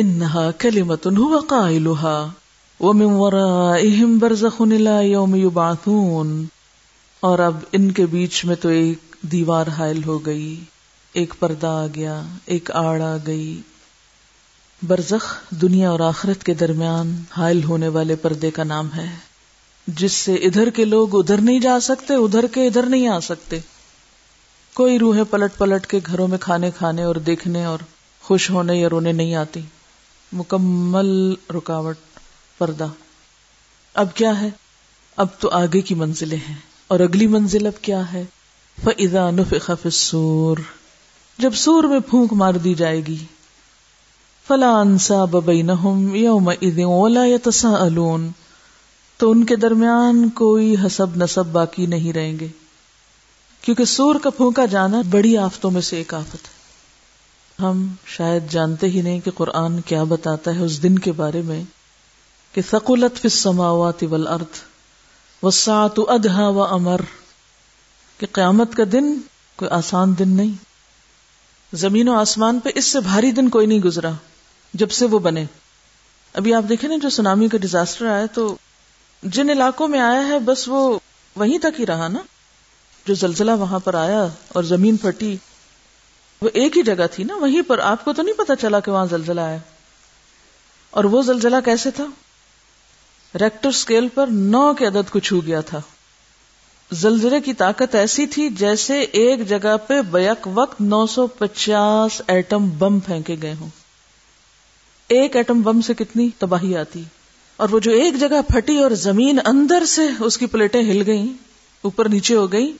انہا کلمت هو قائلها ومن ورائهم برزخ الى يوم يبعثون اور اب ان کے بیچ میں تو ایک دیوار حائل ہو گئی، ایک پردہ آ گیا، ایک آڑ آ گئی۔ برزخ دنیا اور آخرت کے درمیان حائل ہونے والے پردے کا نام ہے، جس سے ادھر کے لوگ ادھر نہیں جا سکتے، ادھر کے ادھر نہیں آ سکتے۔ کوئی روحیں پلٹ پلٹ کے گھروں میں کھانے کھانے اور دیکھنے اور خوش ہونے یا رونے نہیں آتی۔ مکمل رکاوٹ پردہ۔ اب کیا ہے؟ اب تو آگے کی منزلیں ہیں۔ اور اگلی منزل اب کیا ہے؟ فَإِذَا نُفِخَ فِي السُّورِ۔ جب سور میں پھونک مار دی جائے گی۔ فلا انسا ببینہم یومئذ ولا یتساءلون تو ان کے درمیان کوئی حسب نصب باقی نہیں رہیں گے۔ کیونکہ سور کا پھونکا جانا بڑی آفتوں میں سے ایک آفت ہے۔ ہم شاید جانتے ہی نہیں کہ قرآن کیا بتاتا ہے اس دن کے بارے میں کہ ثقلت فی السماوات والارض والساعت ادھا و امر کہ قیامت کا دن کوئی آسان دن نہیں۔ زمین و آسمان پہ اس سے بھاری دن کوئی نہیں گزرا، جب سے وہ بنے۔ ابھی آپ دیکھیں نا، جو سونامی کا ڈیزاسٹر آیا تو جن علاقوں میں آیا ہے، بس وہ وہیں تک ہی رہا نا۔ جو زلزلہ وہاں پر آیا اور زمین پھٹی وہ ایک ہی جگہ تھی نا، وہیں پر آپ کو تو نہیں پتا چلا کہ وہاں زلزلہ آیا۔ اور وہ زلزلہ کیسے تھا؟ ریکٹر اسکیل پر نو کے عدد کو چھو گیا تھا۔ زلزلے کی طاقت ایسی تھی جیسے ایک جگہ پہ بیک وقت نو سو پچاس ایٹم بم پھینکے گئے ہوں۔ ایک ایٹم بم سے کتنی تباہی آتی۔ اور وہ جو ایک جگہ پھٹی اور زمین اندر سے اس کی پلیٹیں ہل گئیں، اوپر نیچے ہو گئی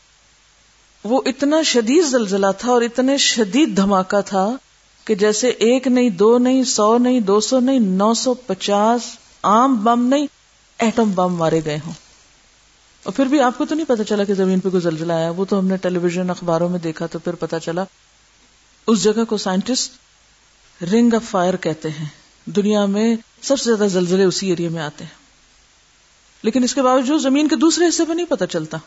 وہ اتنا شدید زلزلہ تھا اور اتنے شدید دھماکہ تھا کہ جیسے ایک نہیں، دو نہیں، سو نہیں، دو سو نہیں، نو سو پچاس عام بم نہیں، ایٹم بم مارے گئے ہوں۔ اور پھر بھی آپ کو تو نہیں پتا چلا کہ زمین پہ کوئی زلزلہ آیا، وہ تو ہم نے ٹیلی ویژن اخباروں میں دیکھا تو پھر پتا چلا۔ اس جگہ کو سائنٹسٹ رنگ آف فائر کہتے ہیں۔ دنیا میں سب سے زیادہ زلزلے اسی ایریا میں آتے ہیں۔ لیکن اس کے باوجود زمین کے دوسرے حصے پہ نہیں پتا چلتا۔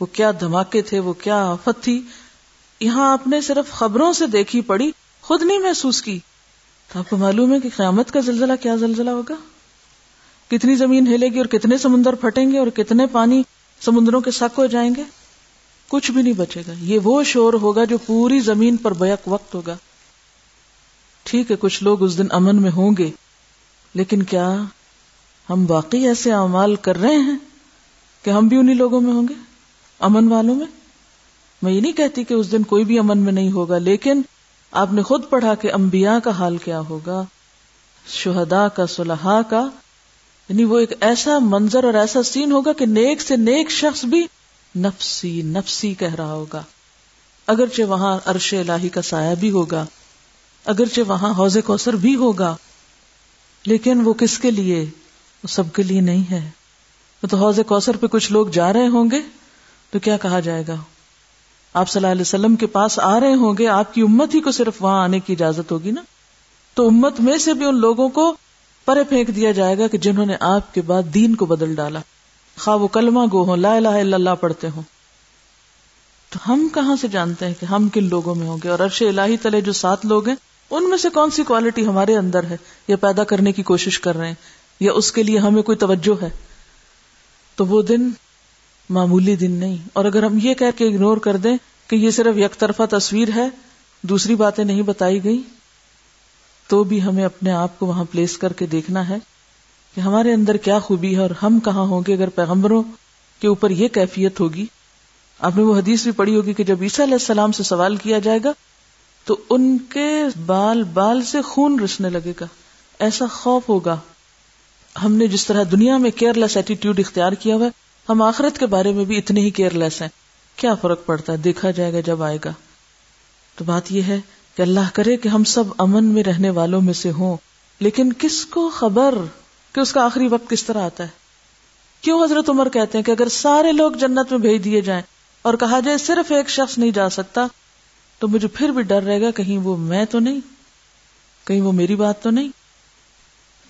وہ کیا دھماکے تھے، وہ کیا آفت تھی۔ یہاں آپ نے صرف خبروں سے دیکھی پڑی، خود نہیں محسوس کی۔ تو آپ کو معلوم ہے کہ قیامت کا زلزلہ کیا زلزلہ ہوگا؟ کتنی زمین ہلے گی اور کتنے سمندر پھٹیں گے اور کتنے پانی سمندروں کے سک ہو جائیں گے؟ کچھ بھی نہیں بچے گا۔ یہ وہ شور ہوگا جو پوری زمین پر بیک وقت ہوگا۔ ٹھیک ہے، کچھ لوگ اس دن امن میں ہوں گے، لیکن کیا ہم واقعی ایسے اعمال کر رہے ہیں کہ ہم بھی انہی لوگوں میں ہوں گے؟ امن والوں میں؟ میں یہ نہیں کہتی کہ اس دن کوئی بھی امن میں نہیں ہوگا، لیکن آپ نے خود پڑھا کہ انبیاء کا حال کیا ہوگا شہدا کا، صلحاء کا۔ یعنی وہ ایک ایسا منظر اور ایسا سین ہوگا کہ نیک سے نیک شخص بھی نفسی نفسی کہہ رہا ہوگا۔ اگرچہ وہاں عرش الہی کا سایہ بھی ہوگا، اگرچہ وہاں حوض کوثر بھی ہوگا، لیکن وہ کس کے لیے؟ وہ سب کے لیے نہیں ہے۔ تو حوض کوثر پہ کچھ لوگ جا رہے ہوں گے۔ تو کیا کہا جائے گا؟ آپ صلی اللہ علیہ وسلم کے پاس آ رہے ہوں گے، آپ کی امت ہی کو صرف وہاں آنے کی اجازت ہوگی نا؟ تو امت میں سے بھی ان لوگوں کو پرے پھینک دیا جائے گا کہ جنہوں نے آپ کے بعد دین کو بدل ڈالا۔ خواہ وہ کلمہ گو ہوں، لا الہ الا اللہ پڑھتے ہوں۔ تو ہم کہاں سے جانتے ہیں کہ ہم کن لوگوں میں ہوں گے؟ اور عرش الہی تلے جو سات لوگ ہیں، ان میں سے کون سی کوالٹی ہمارے اندر ہے؟ یا پیدا کرنے کی کوشش کر رہے ہیں، یا اس کے لیے ہمیں کوئی توجہ ہے؟ تو وہ دن معمولی دن نہیں۔ اور اگر ہم یہ کہہ کے اگنور کر دیں کہ یہ صرف یک طرفہ تصویر ہے، دوسری باتیں نہیں بتائی گئی تو بھی ہمیں اپنے آپ کو وہاں پلیس کر کے دیکھنا ہے کہ ہمارے اندر کیا خوبی ہے اور ہم کہاں ہوں گے۔ اگر پیغمبروں کے اوپر یہ کیفیت ہوگی، آپ نے وہ حدیث بھی پڑھی ہوگی کہ جب عیسیٰ علیہ السلام سے سوال کیا جائے گا، تو ان کے بال بال سے خون رسنے لگے گا۔ ایسا خوف ہوگا۔ ہم نے جس طرح دنیا میں کیئر لیس ایٹیٹیوڈ اختیار کیا ہوا ہے ہم آخرت کے بارے میں بھی اتنے ہی کیئر لیس ہیں۔ کیا فرق پڑتا ہے؟ دیکھا جائے گا جب آئے گا۔ تو بات یہ ہے کہ اللہ کرے کہ ہم سب امن میں رہنے والوں میں سے ہوں۔ لیکن کس کو خبر کہ اس کا آخری وقت کس طرح آتا ہے؟ کیوں حضرت عمر کہتے ہیں کہ اگر سارے لوگ جنت میں بھیج دیے جائیں اور کہا جائے صرف ایک شخص نہیں جا سکتا، تو مجھے پھر بھی ڈر رہے گا کہیں وہ میں تو نہیں؟ کہیں وہ میری بات تو نہیں؟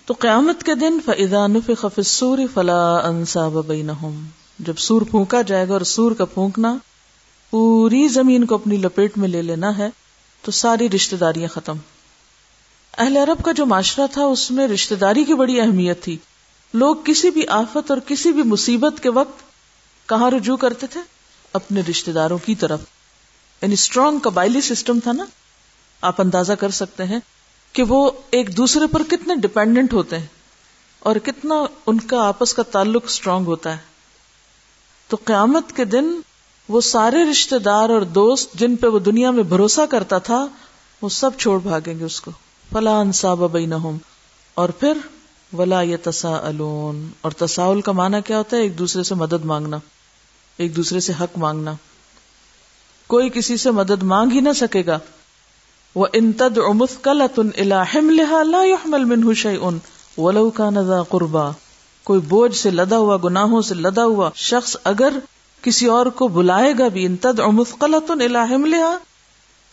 تو قیامت کے دن فضان سور فلا انسا بینہم جب سور پھونکا جائے گا اور سور کا پھونکنا پوری زمین کو اپنی لپیٹ میں لے لینا ہے، تو ساری رشتے داریاں ختم۔ اہل عرب کا جو معاشرہ تھا، اس میں رشتہ داری کی بڑی اہمیت تھی۔ لوگ کسی بھی آفت اور کسی بھی مصیبت کے وقت کہاں رجوع کرتے تھے؟ اپنے رشتہ داروں کی طرف۔ یعنی اسٹرانگ قبائلی سسٹم تھا نا، آپ اندازہ کر سکتے ہیں۔ کہ وہ ایک دوسرے پر کتنے ڈپینڈنٹ ہوتے ہیں اور کتنا ان کا آپس کا تعلق اسٹرانگ ہوتا ہے۔ تو قیامت کے دن وہ سارے رشتے دار اور دوست جن پہ وہ دنیا میں بھروسہ کرتا تھا، وہ سب چھوڑ بھاگیں گے اس کو۔ فلاں انصاب اور پھر ولا یہ تسا اور تساؤل کا معنی کیا ہوتا ہے؟ ایک دوسرے سے مدد مانگنا، ایک دوسرے سے حق مانگنا۔ کوئی کسی سے مدد مانگ ہی نہ سکے گا۔ وہ انتد امف کل ان ولو کا نزا قربا کوئی بوجھ سے لدا ہوا، گناہوں سے لدا ہوا شخص اگر کسی اور کو بلائے گا بھی انتد اور مسقلت لیا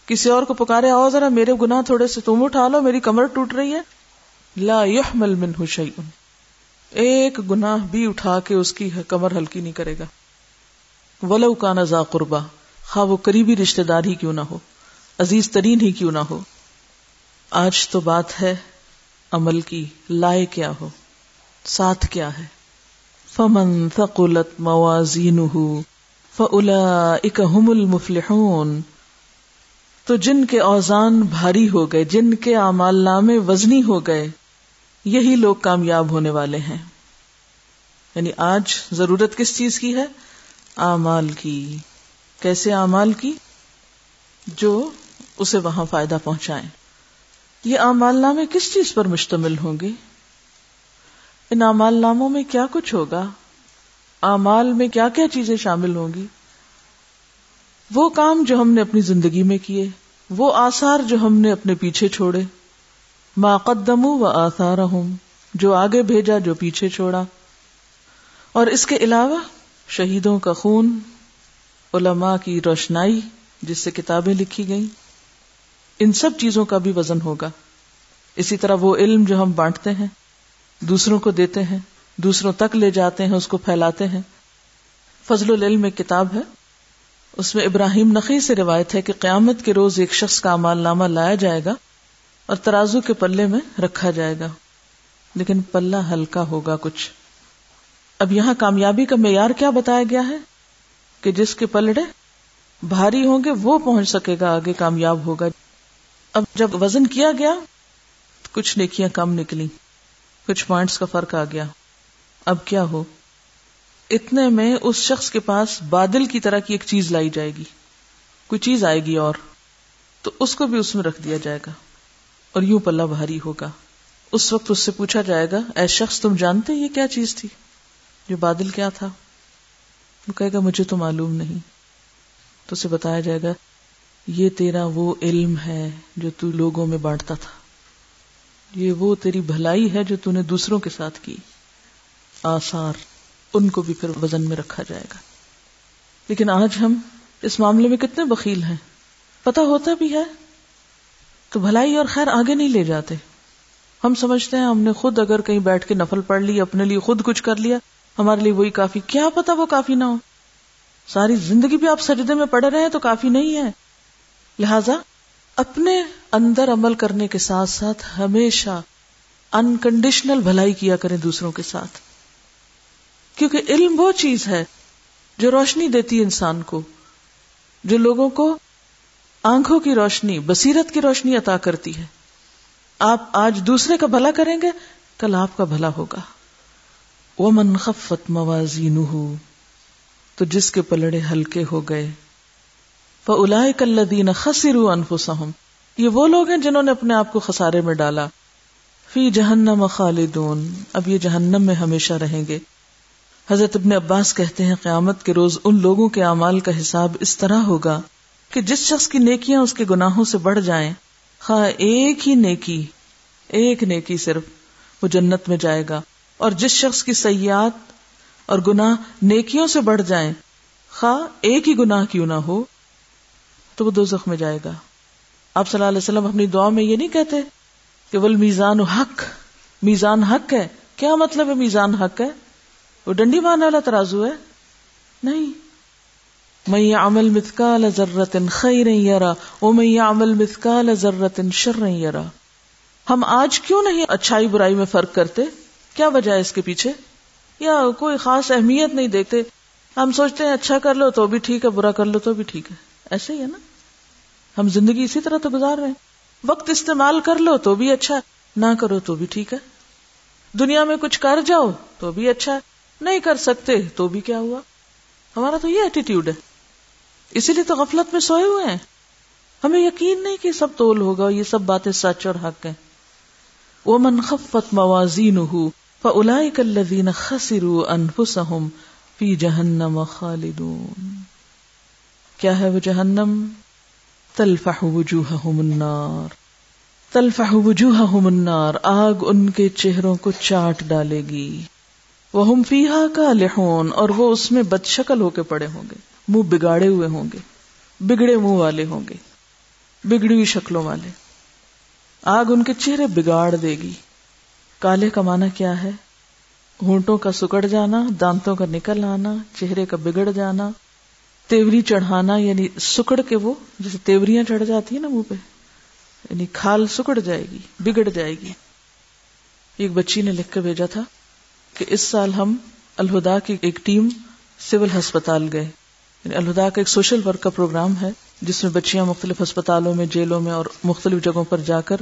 کسی اور کو پکارے، آؤ ذرا میرے گناہ تھوڑے سے تم اٹھا لو، میری کمر ٹوٹ رہی ہے۔ لا يحمل منه شيء۔ ایک گناہ بھی اٹھا کے اس کی کمر ہلکی نہیں کرے گا۔ ولو کا نزا قربا خواہ وہ قریبی رشتے دار ہی کیوں نہ ہو۔ عزیز ترین ہی کیوں نہ ہو۔ آج تو بات ہے عمل کی، لائے کیا ہو، ساتھ کیا ہے۔ فمن ثقلت موازینہ فاولئک هم المفلحون۔ تو جن کے اوزان بھاری ہو گئے، جن کے اعمال نامے وزنی ہو گئے، یہی لوگ کامیاب ہونے والے ہیں۔ یعنی آج ضرورت کس چیز کی ہے؟ اعمال کی۔ کیسے اعمال کی؟ جو اسے وہاں فائدہ پہنچائیں۔ یہ اعمال نامے کس چیز پر مشتمل ہوں گے؟ ان اعمال ناموں میں کیا کچھ ہوگا؟ اعمال میں کیا کیا چیزیں شامل ہوں گی؟ وہ کام جو ہم نے اپنی زندگی میں کیے، وہ آثار جو ہم نے اپنے پیچھے چھوڑے۔ ما قدمو و آثار جو آگے بھیجا، جو پیچھے چھوڑا۔ اور اس کے علاوہ شہیدوں کا خون، علماء کی روشنائی، جس سے کتابیں لکھی گئیں۔ ان سب چیزوں کا بھی وزن ہوگا۔ اسی طرح وہ علم جو ہم بانٹتے ہیں، دوسروں کو دیتے ہیں، دوسروں تک لے جاتے ہیں، اس کو پھیلاتے ہیں۔ فضل العلم ایک کتاب ہے۔ اس میں ابراہیم نقی سے روایت ہے کہ قیامت کے روز ایک شخص کا مال نامہ لایا جائے گا اور ترازو کے پلے میں رکھا جائے گا۔ لیکن پلہ ہلکا ہوگا کچھ۔ اب یہاں کامیابی کا معیار کیا بتایا گیا ہے؟ کہ جس کے پلڑے بھاری ہوں گے، وہ پہنچ سکے گا، آگے کامیاب ہوگا۔ اب جب وزن کیا گیا، کچھ نیکیاں کم نکلی کچھ پوائنٹس کا فرق آ گیا۔ اب کیا ہو؟ اتنے میں اس شخص کے پاس بادل کی طرح کی ایک چیز لائی جائے گی۔ کوئی چیز آئے گی اور، تو اس کو بھی اس میں رکھ دیا جائے گا۔ اور یوں پلہ بھاری ہوگا۔ اس وقت اس سے پوچھا جائے گا، اے شخص، تم جانتے یہ کیا چیز تھی؟ جو بادل کیا تھا؟ وہ کہے گا، مجھے تو معلوم نہیں۔ تو اسے بتایا جائے گا یہ تیرا وہ علم ہے جو تو لوگوں میں بانٹتا تھا۔ یہ وہ تیری بھلائی ہے جو نے دوسروں کے ساتھ کی۔ آثار ان کو بھی پھر وزن میں رکھا جائے گا۔ لیکن آج ہم اس معاملے میں کتنے بخیل ہیں۔ پتا ہوتا بھی ہے۔ تو بھلائی اور خیر آگے نہیں لے جاتے۔ ہم سمجھتے ہیں ہم نے خود اگر کہیں بیٹھ کے نفل پڑھ لی، اپنے لیے خود کچھ کر لیا، ہمارے لیے وہی کافی۔ کیا پتا وہ کافی نہ ہو۔ ساری زندگی بھی آپ سجدے میں پڑھ رہے ہیں تو کافی نہیں ہے۔ لہذا اپنے اندر عمل کرنے کے ساتھ ساتھ ہمیشہ انکنڈیشنل بھلائی کیا کریں دوسروں کے ساتھ۔ کیونکہ علم وہ چیز ہے جو روشنی دیتی ہے انسان کو، جو لوگوں کو آنکھوں کی روشنی، بصیرت کی روشنی عطا کرتی ہے۔ آپ آج دوسرے کا بھلا کریں گے، کل آپ کا بھلا ہوگا۔ وہ منخفت موازی تو جس کے پلڑے ہلکے ہو گئے کلین خسر انفسہم یہ وہ لوگ ہیں جنہوں نے اپنے آپ کو خسارے میں ڈالا۔ فی جہنم خالدون۔ اب یہ جہنم میں ہمیشہ رہیں گے۔ حضرت ابن عباس کہتے ہیں قیامت کے روز ان لوگوں کے اعمال کا حساب اس طرح ہوگا کہ جس شخص کی نیکیاں اس کے گناہوں سے بڑھ جائیں، خواہ ایک ہی نیکی، ایک نیکی صرف وہ جنت میں جائے گا۔ اور جس شخص کی سیاحت اور گناہ نیکیوں سے بڑھ جائیں، خواہ ایک ہی گناہ کیوں نہ ہو تو وہ دو زخم میں جائے گا۔ آپ صلی اللہ علیہ وسلم اپنی دعا میں یہ نہیں کہتے کہ وہ میزان حق میزان حق ہے۔ کیا مطلب ہے میزان حق ہے؟ وہ ڈنڈی مارنے والا ترازو ہے۔ نہیں۔ میں عمل ضرورت خیر یرا وہ میں عمل متکال ضرورت شر یرا۔ ہم آج کیوں نہیں اچھائی برائی میں فرق کرتے؟ کیا وجہ ہے اس کے پیچھے؟ یا کوئی خاص اہمیت نہیں دیکھتے ہم سوچتے ہیں اچھا کر لو تو بھی ٹھیک ہے، برا کر لو تو بھی ٹھیک ہے۔ ایسے ہی ہے نا۔ ہم زندگی اسی طرح تو گزار رہے ہیں۔ وقت استعمال کر لو تو بھی اچھا نہ کرو تو بھی ٹھیک ہے۔ دنیا میں کچھ کر جاؤ تو بھی اچھا نہیں کر سکتے تو بھی کیا ہوا۔ ہمارا تو یہ ایٹیٹیوڈ ہے۔ اسی لیے تو غفلت میں سوئے ہوئے ہیں۔ ہمیں یقین نہیں کہ سب تول ہوگا، یہ سب باتیں سچ اور حق ہیں۔ وہ من خفت موازین الذین خسروا انفسهم فی جہنم خالدون۔ کیا ہے وہ جہنم؟ تلفح وجوہہم النار۔ تلفح وجوہہم النار، آگ ان کے چہروں کو چاٹ ڈالے گی۔ وہ ہم فیحا کا لہون اور وہ اس میں بد شکل ہو کے پڑے ہوں گے۔ منہ بگاڑے ہوئے ہوں گے۔ بگڑے منہ والے ہوں گے۔ بگڑی ہوئی شکلوں والے۔ آگ ان کے چہرے بگاڑ دے گی۔ کالے کا مانا کیا ہے؟ ہونٹوں کا سکڑ جانا، دانتوں کا نکل آنا، چہرے کا بگڑ جانا تیوری چڑھانا یعنی سکڑ کے وہ، جیسے تیوریاں چڑھ جاتی ہیں نا منہ پہ یعنی کھال سکڑ جائے گی، بگڑ جائے گی۔ ایک بچی نے لکھ کے بھیجا تھا کہ اس سال ہم الہدا کی ایک ٹیم سول ہسپتال گئے۔ یعنی الہدا کا ایک سوشل ورک کا پروگرام ہے، جس میں بچیاں مختلف ہسپتالوں میں، جیلوں میں اور مختلف جگہوں پر جا کر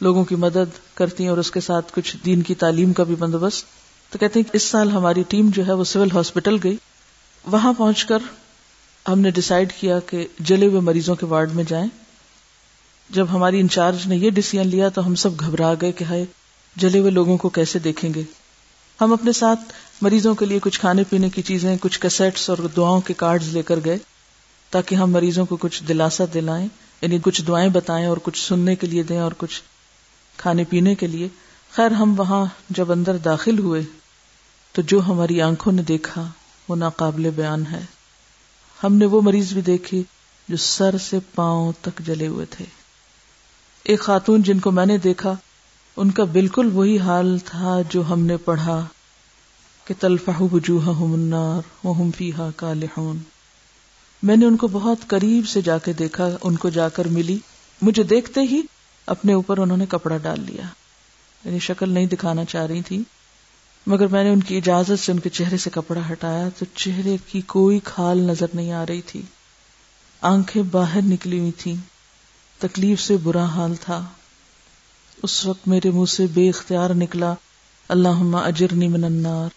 لوگوں کی مدد کرتی ہیں اور اس کے ساتھ کچھ دین کی تعلیم کا بھی بندوبست۔ تو کہتے ہیں کہ اس سال ہماری ٹیم جو ہے وہ سول ہاسپٹل گئی۔ وہاں پہنچ کر ہم نے ڈسائڈ کیا کہ جلے ہوئے مریضوں کے وارڈ میں جائیں۔ جب ہماری انچارج نے یہ ڈسیزن لیا تو ہم سب گھبرا گئے کہ ہائے، جلے ہوئے لوگوں کو کیسے دیکھیں گے؟ ہم اپنے ساتھ مریضوں کے لیے کچھ کھانے پینے کی چیزیں، کچھ کیسٹس اور دعاؤں کے کارڈ لے کر گئے تاکہ ہم مریضوں کو کچھ دلاسا دلائیں یعنی کچھ دعائیں بتائیں اور کچھ سننے کے لیے دیں اور کچھ کھانے پینے کے لیے۔ خیر، ہم وہاں جب اندر داخل ہوئے تو جو ہماری آنکھوں نے دیکھا وہ ناقابل بیان ہے۔ ہم نے وہ مریض بھی دیکھے جو سر سے پاؤں تک جلے ہوئے تھے۔ ایک خاتون جن کو میں نے دیکھا، ان کا بالکل وہی حال تھا جو ہم نے پڑھا کہ تلفہ میں نے ان کو بہت قریب سے جا کے دیکھا، ان کو جا کر ملی۔ مجھے دیکھتے ہی اپنے اوپر انہوں نے کپڑا ڈال لیا۔ یعنی شکل نہیں دکھانا چاہ رہی تھی مگر میں نے ان کی اجازت سے ان کے چہرے سے کپڑا ہٹایا تو چہرے کی کوئی کھال نظر نہیں آ رہی تھی۔ آنکھیں باہر نکلی ہوئی تھی تکلیف سے برا حال تھا۔ اس وقت میرے منہ سے بے اختیار نکلا اللہ اجرنی من النار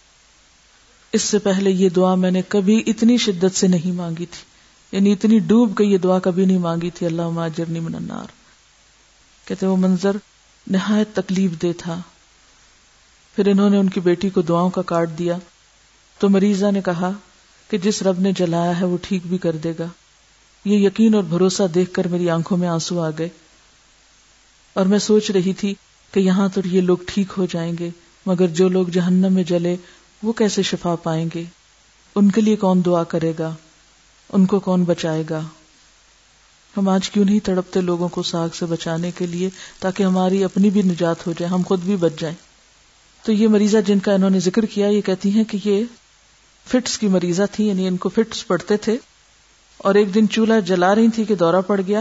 اس سے پہلے یہ دعا میں نے کبھی اتنی شدت سے نہیں مانگی تھی۔ یعنی اتنی ڈوب کے یہ دعا کبھی نہیں مانگی تھی اللہ اجرنی من النار کہتے وہ منظر نہایت تکلیف دے تھا۔ پھر انہوں نے ان کی بیٹی کو دعاؤں کا کارڈ دیا۔ تو مریضہ نے کہا کہ جس رب نے جلایا ہے وہ ٹھیک بھی کر دے گا۔ یہ یقین اور بھروسہ دیکھ کر میری آنکھوں میں آنسو آ گئے۔ اور میں سوچ رہی تھی کہ یہاں تو یہ لوگ ٹھیک ہو جائیں گے، مگر جو لوگ جہنم میں جلے وہ کیسے شفا پائیں گے؟ ان کے لیے کون دعا کرے گا؟ ان کو کون بچائے گا؟ ہم آج کیوں نہیں تڑپتے لوگوں کو ساگ سے بچانے کے لیے تاکہ ہماری اپنی بھی نجات ہو جائے، ہم خود بھی بچ جائیں۔ تو یہ مریضہ جن کا انہوں نے ذکر کیا، یہ کہتی ہیں کہ یہ فٹس کی مریضہ تھی یعنی ان کو فٹس پڑتے تھے۔ اور ایک دن چولہا جلا رہی تھی کہ دورہ پڑ گیا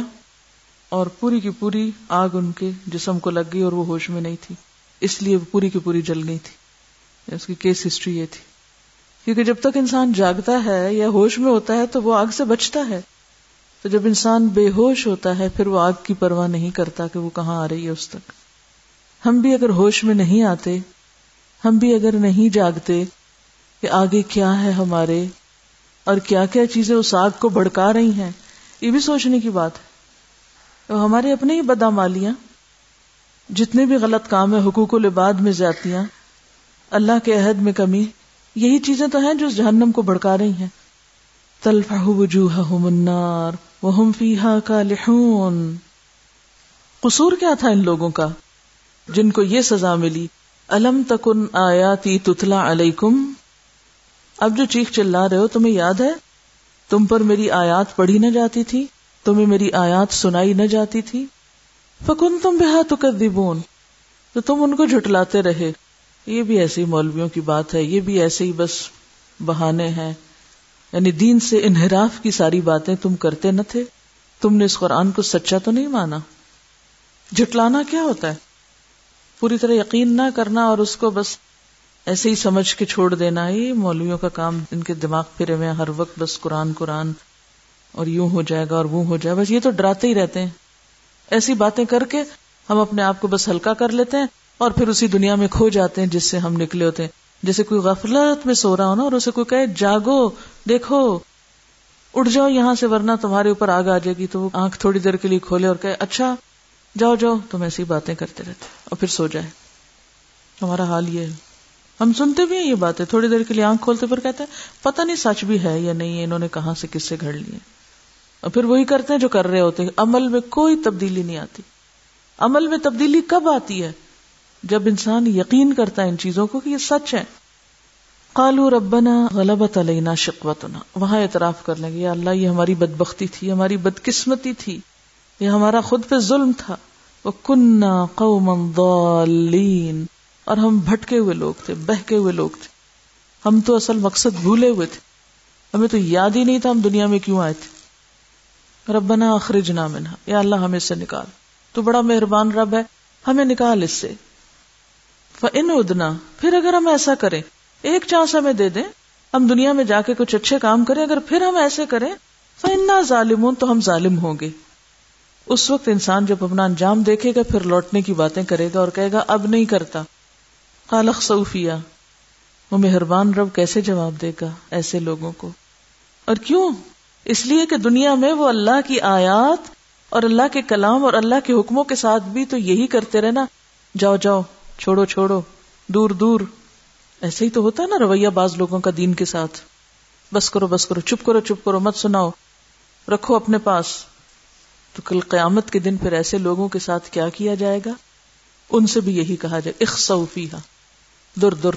اور پوری کی پوری آگ ان کے جسم کو لگ گئی اور وہ ہوش میں نہیں تھی۔ اس لیے وہ پوری کی پوری جل گئی تھی۔ یعنی اس کی کیس ہسٹری یہ تھی۔ کیونکہ جب تک انسان جاگتا ہے یا ہوش میں ہوتا ہے تو وہ آگ سے بچتا ہے۔ تو جب انسان بے ہوش ہوتا ہے، پھر وہ آگ کی پرواہ نہیں کرتا کہ وہ کہاں آ رہی ہے اس تک۔ ہم بھی اگر ہوش میں نہیں آتے ہم بھی اگر نہیں جاگتے کہ آگے کیا ہے ہمارے اور کیا کیا چیزیں اس آگ کو بڑکا رہی ہیں، یہ بھی سوچنے کی بات ہے۔ ہمارے اپنے ہی بدامالیاں، جتنے بھی غلط کام ہے حقوق العباد میں زیادتیاں، اللہ کے عہد میں کمی، یہی چیزیں تو ہیں جو جہنم کو بھڑکا رہی ہیں۔ النار وهم فيها كالحون قصور کیا تھا ان لوگوں کا جن کو یہ سزا ملی؟ الم تکن آیاتی تتلا علیکم؟ اب جو چیخ چلا رہے ہو، تمہیں یاد ہے؟ تم پر میری آیات پڑھی نہ جاتی تھی، تمہیں میری آیات سنائی نہ جاتی تھی۔ فکن تم بے تو تو تم ان کو جھٹلاتے رہے۔ یہ بھی ایسی مولویوں کی بات ہے، یہ بھی ایسے ہی بس بہانے ہیں۔ یعنی دین سے انحراف کی ساری باتیں تم کرتے نہ تھے۔ تم نے اس قرآن کو سچا تو نہیں مانا۔ جھٹلانا کیا ہوتا ہے؟ پوری طرح یقین نہ کرنا اور اس کو بس ایسے ہی سمجھ کے چھوڑ دینا یہ مولویوں کا کام ان کے دماغ پھرے ہوئے ہر وقت بس قرآن قرآن اور یوں ہو جائے گا اور وہ ہو جائے گا۔ بس یہ تو ڈراتے ہی رہتے ہیں۔ ایسی باتیں کر کے ہم اپنے آپ کو بس ہلکا کر لیتے ہیں اور پھر اسی دنیا میں کھو جاتے ہیں جس سے ہم نکلے ہوتے ہیں۔ جیسے کوئی غفلت میں سو رہا ہو نا اور اسے کوئی کہے، جاگو، دیکھو، اٹھ جاؤ یہاں سے ورنہ تمہارے اوپر آگ آ جائے گی۔ تو وہ آنکھ تھوڑی دیر کے لیے کھولے اور کہے اچھا جاؤ جاؤ تم ایسی باتیں کرتے رہتے اور پھر سو جائے ہمارا حال یہ ہے۔ ہم سنتے بھی ہیں یہ باتیں، تھوڑی دیر کے لیے آنکھ کھولتے پر کہتے ہیں، پتہ نہیں سچ بھی ہے یا نہیں، انہوں نے کہاں سے کس سے گھڑ لیے اور پھر وہی کرتے ہیں جو کر رہے ہوتے ہیں۔ عمل میں کوئی تبدیلی نہیں آتی۔ عمل میں تبدیلی کب آتی ہے؟ جب انسان یقین کرتا ہے ان چیزوں کو کہ یہ سچ ہے۔ قالو ربنا غلبت علینا شقوتنا۔ وہاں اعتراف کر لیں گے، یا اللہ، یہ ہماری بدبختی تھی، ہماری بدقسمتی تھی۔ یہ ہمارا خود پہ ظلم تھا۔ وہ کنہ قوما ضالین اور ہم بھٹکے ہوئے لوگ تھے، بہکے ہوئے لوگ تھے۔ ہم تو اصل مقصد بھولے ہوئے تھے۔ ہمیں تو یاد ہی نہیں تھا ہم دنیا میں کیوں آئے تھے۔ ربنا اخرجنا منها۔ یا اللہ ہمیں سے نکال۔ تو بڑا مہربان رب ہے، ہمیں نکال اس سے۔ فَإِنْ اُدْنَا پھر اگر ہم ایسا کریں، ایک چانس ہمیں دے دیں۔ ہم دنیا میں جا کے کچھ اچھے کام کریں، اگر پھر ہم ایسے کریں، فَإِنَّا ظَالِمُونَ تو ہم ظالم ہوں گے۔ اس وقت انسان جب اپنا انجام دیکھے گا، پھر لوٹنے کی باتیں کرے گا اور کہے گا، اب نہیں کرتا۔ خالق صوفیہ وہ مہربان رب کیسے جواب دے گا ایسے لوگوں کو؟ اور کیوں؟ اس لیے کہ دنیا میں وہ اللہ کی آیات اور اللہ کے کلام اور اللہ کے حکموں کے ساتھ بھی تو یہی کرتے رہنا۔ جاؤ جاؤ، چھوڑو چھوڑو، دور دور۔ ایسے ہی تو ہوتا ہے نا رویہ بعض لوگوں کا دین کے ساتھ۔ بس کرو بس کرو، چپ کرو چپ کرو، مت سناؤ۔ رکھو اپنے پاس۔ تو کل قیامت کے دن پھر ایسے لوگوں کے ساتھ کیا کیا جائے گا؟ ان سے بھی یہی کہا جائے اخصوفی در در،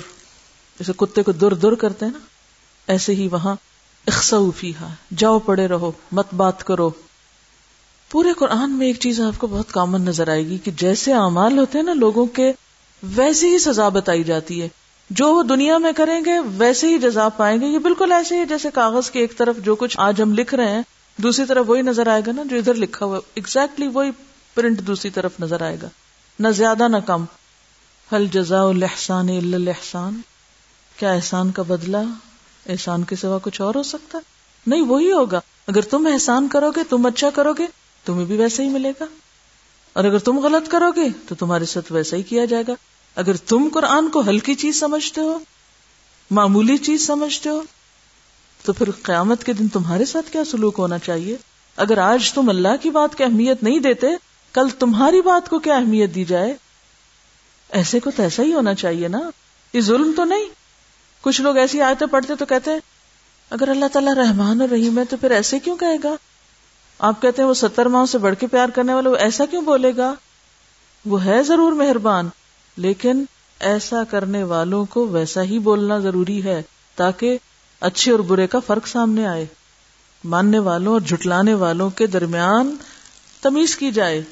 جیسے کتے کو در در کرتے ہیں نا، ایسے ہی وہاں اخصوفی جاؤ پڑے رہو، مت بات کرو۔ پورے قرآن میں ایک چیز آپ کو بہت کامن نظر آئے گی کہ جیسے اعمال ہوتے ہیں نا لوگوں کے ویسی ہی سزا بتائی جاتی ہے۔ جو وہ دنیا میں کریں گے، ویسے ہی جزا پائیں گے۔ یہ بالکل ایسے ہی جیسے کاغذ کی ایک طرف جو کچھ آج ہم لکھ رہے ہیں دوسری طرف وہی نظر آئے گا نا جو ادھر لکھا ہوا exactly وہی پرنٹ دوسری طرف نظر آئے گا۔ نہ زیادہ نہ کم۔ حل جزا الحسان الحسان کیا احسان کا بدلہ احسان کے سوا کچھ اور ہو سکتا نہیں، وہی ہوگا۔ اگر تم احسان کرو گے تم اچھا کرو گے تمہیں بھی ویسا ہی ملے گا۔ اور اگر تم غلط کرو گے تو تمہارے ساتھ ویسا ہی کیا جائے گا۔ اگر تم قرآن کو ہلکی چیز سمجھتے ہو، معمولی چیز سمجھتے ہو تو پھر قیامت کے دن تمہارے ساتھ کیا سلوک ہونا چاہیے؟ اگر آج تم اللہ کی بات کی اہمیت نہیں دیتے، کل تمہاری بات کو کیا اہمیت دی جائے؟ ایسے کو تو ایسا ہی ہونا چاہیے نا۔ یہ ظلم تو نہیں۔ کچھ لوگ ایسی آیتیں پڑھتے تو کہتے ہیں اگر اللہ تعالیٰ رحمان اور رحیم ہے تو پھر ایسے کیوں کہے گا؟ آپ کہتے ہیں وہ ستر ماہ سے بڑھ کے پیار کرنے والا وہ ایسا کیوں بولے گا؟ وہ ہے ضرور مہربان، لیکن ایسا کرنے والوں کو ویسا ہی بولنا ضروری ہے تاکہ اچھے اور برے کا فرق سامنے آئے۔ ماننے والوں اور جھٹلانے والوں کے درمیان تمیز کی جائے۔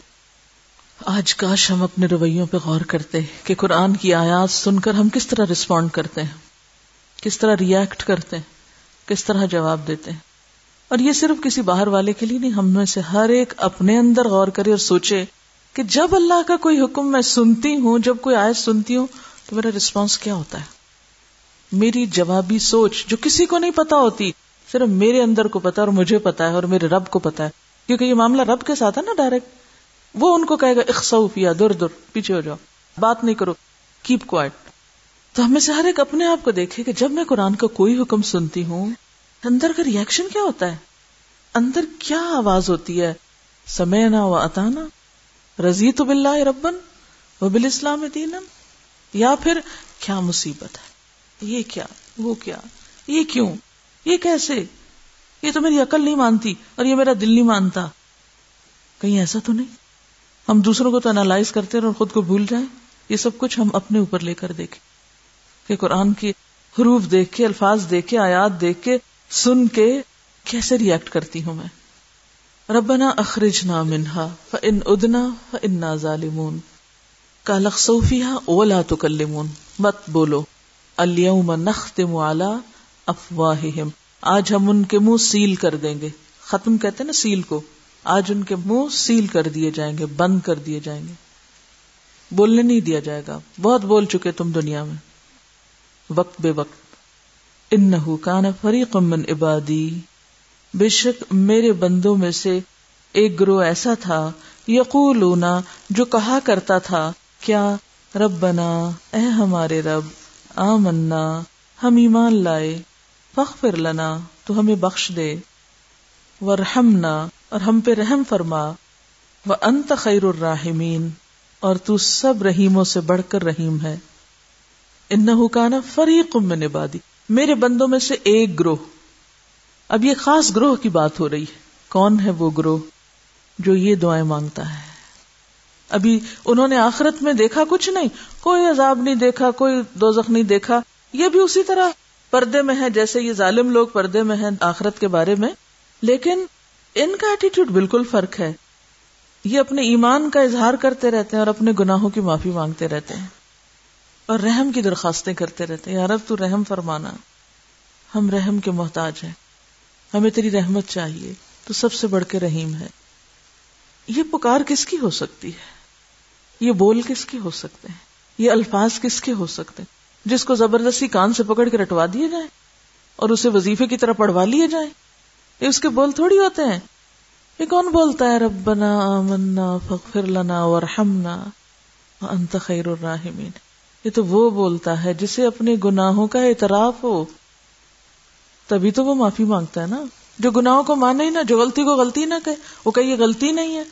آج کاش ہم اپنے رویوں پہ غور کرتے کہ قرآن کی آیات سن کر ہم کس طرح رسپونڈ کرتے ہیں، کس طرح ریئیکٹ کرتے ہیں، کس طرح جواب دیتے ہیں۔ اور یہ صرف کسی باہر والے کے لیے نہیں، ہم میں سے ہر ایک اپنے اندر غور کرے اور سوچے کہ جب اللہ کا کوئی حکم میں سنتی ہوں، جب کوئی آیت سنتی ہوں، تو میرا رسپانس کیا ہوتا ہے؟ میری جوابی سوچ جو کسی کو نہیں پتا ہوتی، صرف میرے اندر کو پتا اور مجھے پتا ہے اور میرے رب کو پتا ہے۔ کیونکہ یہ معاملہ رب کے ساتھ ہے نا ڈائریکٹ وہ ان کو کہے گا اخصوفیا دور دور، پیچھے ہو جاؤ۔ بات نہیں کرو کیپ کوائٹ تو ہمیں سے ہر ایک اپنے آپ کو دیکھے کہ جب میں قرآن کا کوئی حکم سنتی ہوں، اندر کا ریئیکشن کیا ہوتا ہے؟ اندر کیا آواز ہوتی ہے؟ سمینا و اتانا رضی تو بلّہ ربن و بل اسلام دین یا پھر کیا مصیبت ہے؟ یہ کیا؟ وہ کیا؟ یہ کیوں؟ یہ کیسے؟ یہ تو میری عقل نہیں مانتی اور یہ میرا دل نہیں مانتا۔ کہیں ایسا تو نہیں؟ ہم دوسروں کو تو انالائز کرتے اور خود کو بھول جائیں۔ یہ سب کچھ ہم اپنے اوپر لے کر دیکھیں۔ کہ قرآن کی حروف دیکھ کے، الفاظ دیکھ کے، آیات دیکھ کے، سن کے کیسے ریئیکٹ کرتی ہوں میں؟ ربنا اخرجنا منہا ان ادنا انا ظالمون۔ کا لخصوفیہ اولا تو مت بولو۔ اليوم نختم على افواہہم۔ آج ہم ان کے منہ سیل کر دیں گے۔ ختم کہتے ہیں نا سیل کو۔ آج ان کے منہ سیل کر دیے جائیں گے، بند کر دیے جائیں گے۔ بولنے نہیں دیا جائے گا۔ بہت بول چکے تم دنیا میں۔ وقت بے وقت۔ ان کان فریق من عبادی۔ بے شک میرے بندوں میں سے ایک گروہ ایسا تھا، یقولونا، جو کہا کرتا تھا، کیا رب بنا اے ہمارے رب آمنا، ہم ایمان لائے فخر لنا، تو ہمیں بخش دے۔ ورحمنا اور ہم پہ رحم فرما۔ وہ انت خیر الراحمین، اور تو سب رحیموں سے بڑھ کر رحیم ہے۔ ان حکانا فریق من عبادی۔ میرے بندوں میں سے ایک گروہ۔ اب یہ خاص گروہ کی بات ہو رہی ہے۔ کون ہے وہ گروہ جو یہ دعائیں مانگتا ہے؟ ابھی انہوں نے آخرت میں دیکھا کچھ نہیں، کوئی عذاب نہیں دیکھا، کوئی دوزخ نہیں دیکھا۔ یہ بھی اسی طرح پردے میں ہے جیسے یہ ظالم لوگ پردے میں ہیں آخرت کے بارے میں۔ لیکن ان کا ایٹیٹیوڈ بالکل فرق ہے۔ یہ اپنے ایمان کا اظہار کرتے رہتے ہیں اور اپنے گناہوں کی معافی مانگتے رہتے ہیں۔ اور رحم کی درخواستیں کرتے رہتے ہیں۔ یار اب تو رحم فرمانا۔ ہم رحم کے محتاج ہیں۔ ہمیں تیری رحمت چاہیے۔ تو سب سے بڑھ کے رحیم ہے۔ یہ پکار کس کی ہو سکتی ہے؟ یہ بول کس کے ہو سکتے ہیں؟ یہ الفاظ کس کے ہو سکتے ہیں؟ جس کو زبردستی کان سے پکڑ کے رٹوا دیے جائیں اور اسے وظیفے کی طرح پڑھوا لیے جائیں؟ یہ اس کے بول تھوڑی ہوتے ہیں۔ یہ کون بولتا ہے؟ ربنا آمنا فغفر لنا ورحمنا وانت خیر الراحمین۔ یہ تو وہ بولتا ہے جسے اپنے گناہوں کا اعتراف ہو۔ تبھی تو وہ معافی مانگتا ہے نا۔ جو گناہوں کو مانے ہی نا جو غلطی کو غلطی نہ کہے، وہ کہ یہ غلطی نہیں ہے۔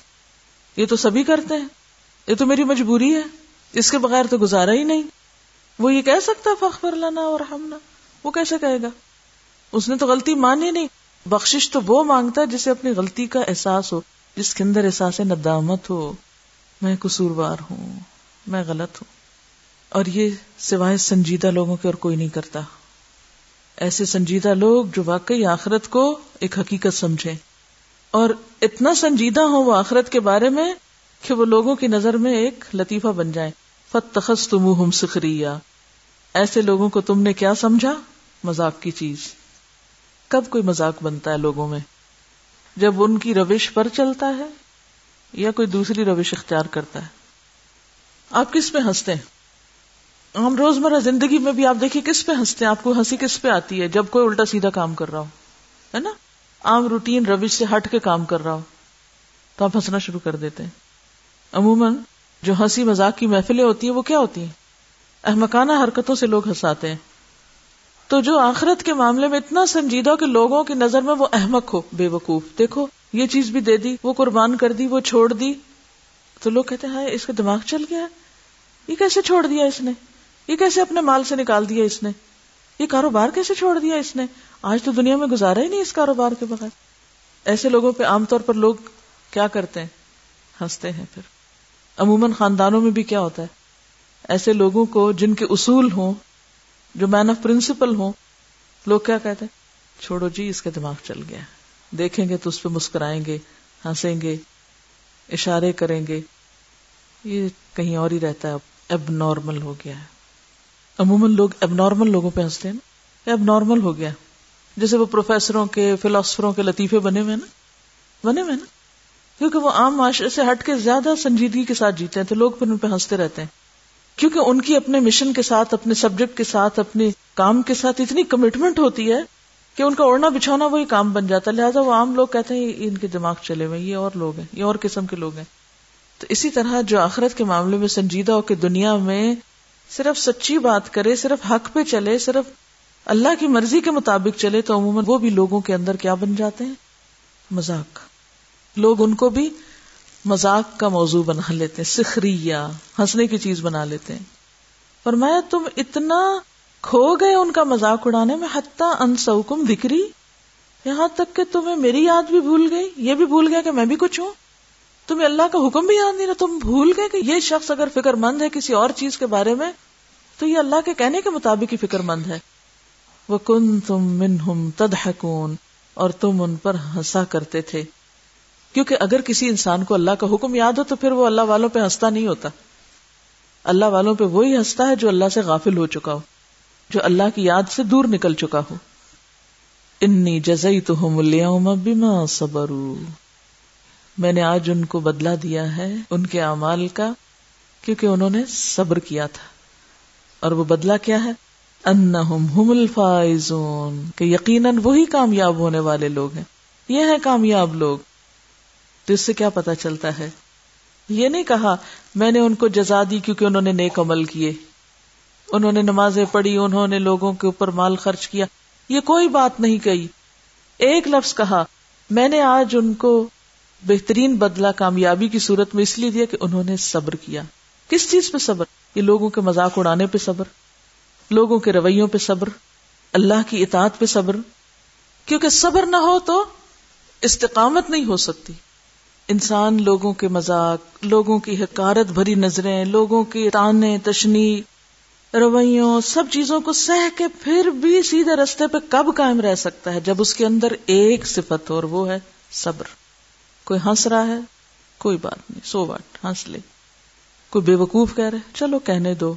یہ تو سبھی کرتے ہیں۔ یہ تو میری مجبوری ہے۔ اس کے بغیر تو گزارا ہی نہیں۔ وہ یہ کہہ سکتا فخر لانا اور ہمنا وہ کیسے کہے گا؟ اس نے تو غلطی مانی نہیں۔ بخشش تو وہ مانگتا ہے جسے اپنی غلطی کا احساس ہو، جس کے اندر احساس ندامت ہو۔ میں قصوروار ہوں، میں غلط ہوں۔ اور یہ سوائے سنجیدہ لوگوں کے اور کوئی نہیں کرتا۔ ایسے سنجیدہ لوگ جو واقعی آخرت کو ایک حقیقت سمجھے اور اتنا سنجیدہ ہو وہ آخرت کے بارے میں کہ وہ لوگوں کی نظر میں ایک لطیفہ بن جائے۔ فت تخص تم ہم ایسے لوگوں کو تم نے کیا سمجھا؟ مزاق کی چیز۔ کب کوئی مذاق بنتا ہے لوگوں میں؟ جب ان کی روش پر چلتا ہے یا کوئی دوسری روش اختیار کرتا ہے؟ آپ کس پہ ہنستے ہیں؟ ہم روزمرہ زندگی میں بھی آپ دیکھیے کس پہ ہنستے ہیں؟ آپ کو ہنسی کس پہ آتی ہے جب کوئی الٹا سیدھا کام کر رہا ہو؟ ہے نا؟ عام روٹین روش سے ہٹ کے کام کر رہا ہو۔ تو آپ ہنسنا شروع کر دیتے ہیں۔ عموماً جو ہنسی مذاق کی محفلیں ہوتی ہیں وہ کیا ہوتی ہیں؟ احمکانہ حرکتوں سے لوگ ہنساتے ہیں۔ تو جو آخرت کے معاملے میں اتنا سنجیدہ کہ لوگوں کی نظر میں وہ احمق ہو، بے وقوف۔ دیکھو، یہ چیز بھی دے دی، وہ قربان کر دی، وہ چھوڑ دی۔ تو لوگ کہتے ہیں اس کا دماغ چل گیا۔ یہ کیسے چھوڑ دیا اس نے؟ یہ کیسے اپنے مال سے نکال دیا اس نے؟ یہ کاروبار کیسے چھوڑ دیا اس نے؟ آج تو دنیا میں گزارا ہی نہیں اس کاروبار کے بغیر۔ ایسے لوگوں پہ عام طور پر لوگ کیا کرتے ہیں؟ ہنستے ہیں پھر۔ عموماً خاندانوں میں بھی کیا ہوتا ہے؟ ایسے لوگوں کو جن کے اصول ہوں، جو مین آف پرنسپل ہوں، لوگ کیا کہتے ہیں؟ چھوڑو جی اس کا دماغ چل گیا دیکھیں گے تو اس پہ مسکرائیں گے، ہنسیں گے، اشارے کریں گے۔ یہ کہیں اور ہی رہتا ہے، اب نارمل ہو گیا ہے۔ عموماً لوگ اب نارمل لوگوں پہ ہنستے ہیں نا؟ اب نارمل ہو گیا جیسے وہ پروفیسروں کے فلاسفروں کے لطیفے بنے ہوئے نا؟ بنے ہوئے نا؟ کیونکہ وہ عام معاشرے سے ہٹ کے زیادہ سنجیدگی کے ساتھ جیتے ہیں، تو لوگ پھر ان پہ ہنستے رہتے ہیں۔ کیونکہ ان کی اپنے مشن کے ساتھ، اپنے سبجیکٹ کے ساتھ، اپنے کام کے ساتھ اتنی کمٹمنٹ ہوتی ہے کہ ان کا اڑنا بچھونا وہی کام بن جاتا ہے۔ لہٰذا وہ عام لوگ کہتے ہیں ان کے دماغ چلے ہوئے یہ اور لوگ ہیں، یہ اور قسم کے لوگ ہیں۔ تو اسی طرح جو آخرت کے معاملے میں سنجیدہ ہو کہ دنیا میں صرف سچی بات کرے، صرف حق پہ چلے، صرف اللہ کی مرضی کے مطابق چلے، تو عموماً وہ بھی لوگوں کے اندر کیا بن جاتے ہیں؟ مذاق۔ لوگ ان کو بھی مزاق کا موضوع بنا لیتے ہیں سخریا ہنسنے کی چیز بنا لیتے ہیں۔ فرمایا، تم اتنا کھو گئے ان کا مزاق اڑانے میں، حتیٰ انسوکم دکری یہاں تک کہ تمہیں میری یاد بھی بھول گئی۔ یہ بھی بھول گیا کہ میں بھی کچھ ہوں۔ تمہیں اللہ کا حکم بھی یاد نہیں رہا۔ تم بھول گئے کہ یہ شخص اگر فکر مند ہے کسی اور چیز کے بارے میں، تو یہ اللہ کے کہنے کے مطابق ہی فکر مند ہے۔ وہ کن تم من تد اور تم ان پر ہنسا کرتے تھے۔ کیونکہ اگر کسی انسان کو اللہ کا حکم یاد ہو تو پھر وہ اللہ والوں پہ ہنستا نہیں ہوتا۔ اللہ والوں پہ وہی ہنستا ہے جو اللہ سے غافل ہو چکا ہو، جو اللہ کی یاد سے دور نکل چکا ہو۔ انی جزئی تو ہوں صبر میں نے آج ان کو بدلا دیا ہے، ان کے اعمال کا، کیونکہ انہوں نے صبر کیا تھا۔ اور وہ بدلا کیا ہے؟ انہم ہم الفائزون، کہ یقیناً وہی کامیاب ہونے والے لوگ ہیں۔ یہ ہیں کامیاب لوگ۔ تو اس سے کیا پتا چلتا ہے؟ یہ نہیں کہا، میں نے ان کو جزا دی کیونکہ انہوں نے نیک عمل کیے۔ انہوں نے نمازیں پڑھی، انہوں نے لوگوں کے اوپر مال خرچ کیا۔ یہ کوئی بات نہیں کہی۔ ایک لفظ کہا، میں نے آج ان کو بہترین بدلہ کامیابی کی صورت میں اس لیے دیا کہ انہوں نے صبر کیا۔ کس چیز پہ صبر؟ یہ لوگوں کے مذاق اڑانے پہ صبر، لوگوں کے رویوں پہ صبر، اللہ کی اطاعت پہ صبر۔ کیونکہ صبر نہ ہو تو استقامت نہیں ہو سکتی۔ انسان لوگوں کے مذاق، لوگوں کی حکارت بھری نظریں، لوگوں کی تانے، تشنی، رویوں، سب چیزوں کو سہ کے پھر بھی سیدھے رستے پہ کب قائم رہ سکتا ہے جب اس کے اندر ایک صفت ہو اور وہ ہے صبر۔ کوئی ہنس رہا ہے؟ کوئی بات نہیں، سو واٹ، ہنس لے۔ کوئی بے وقوف کہہ رہے چلو کہنے دو۔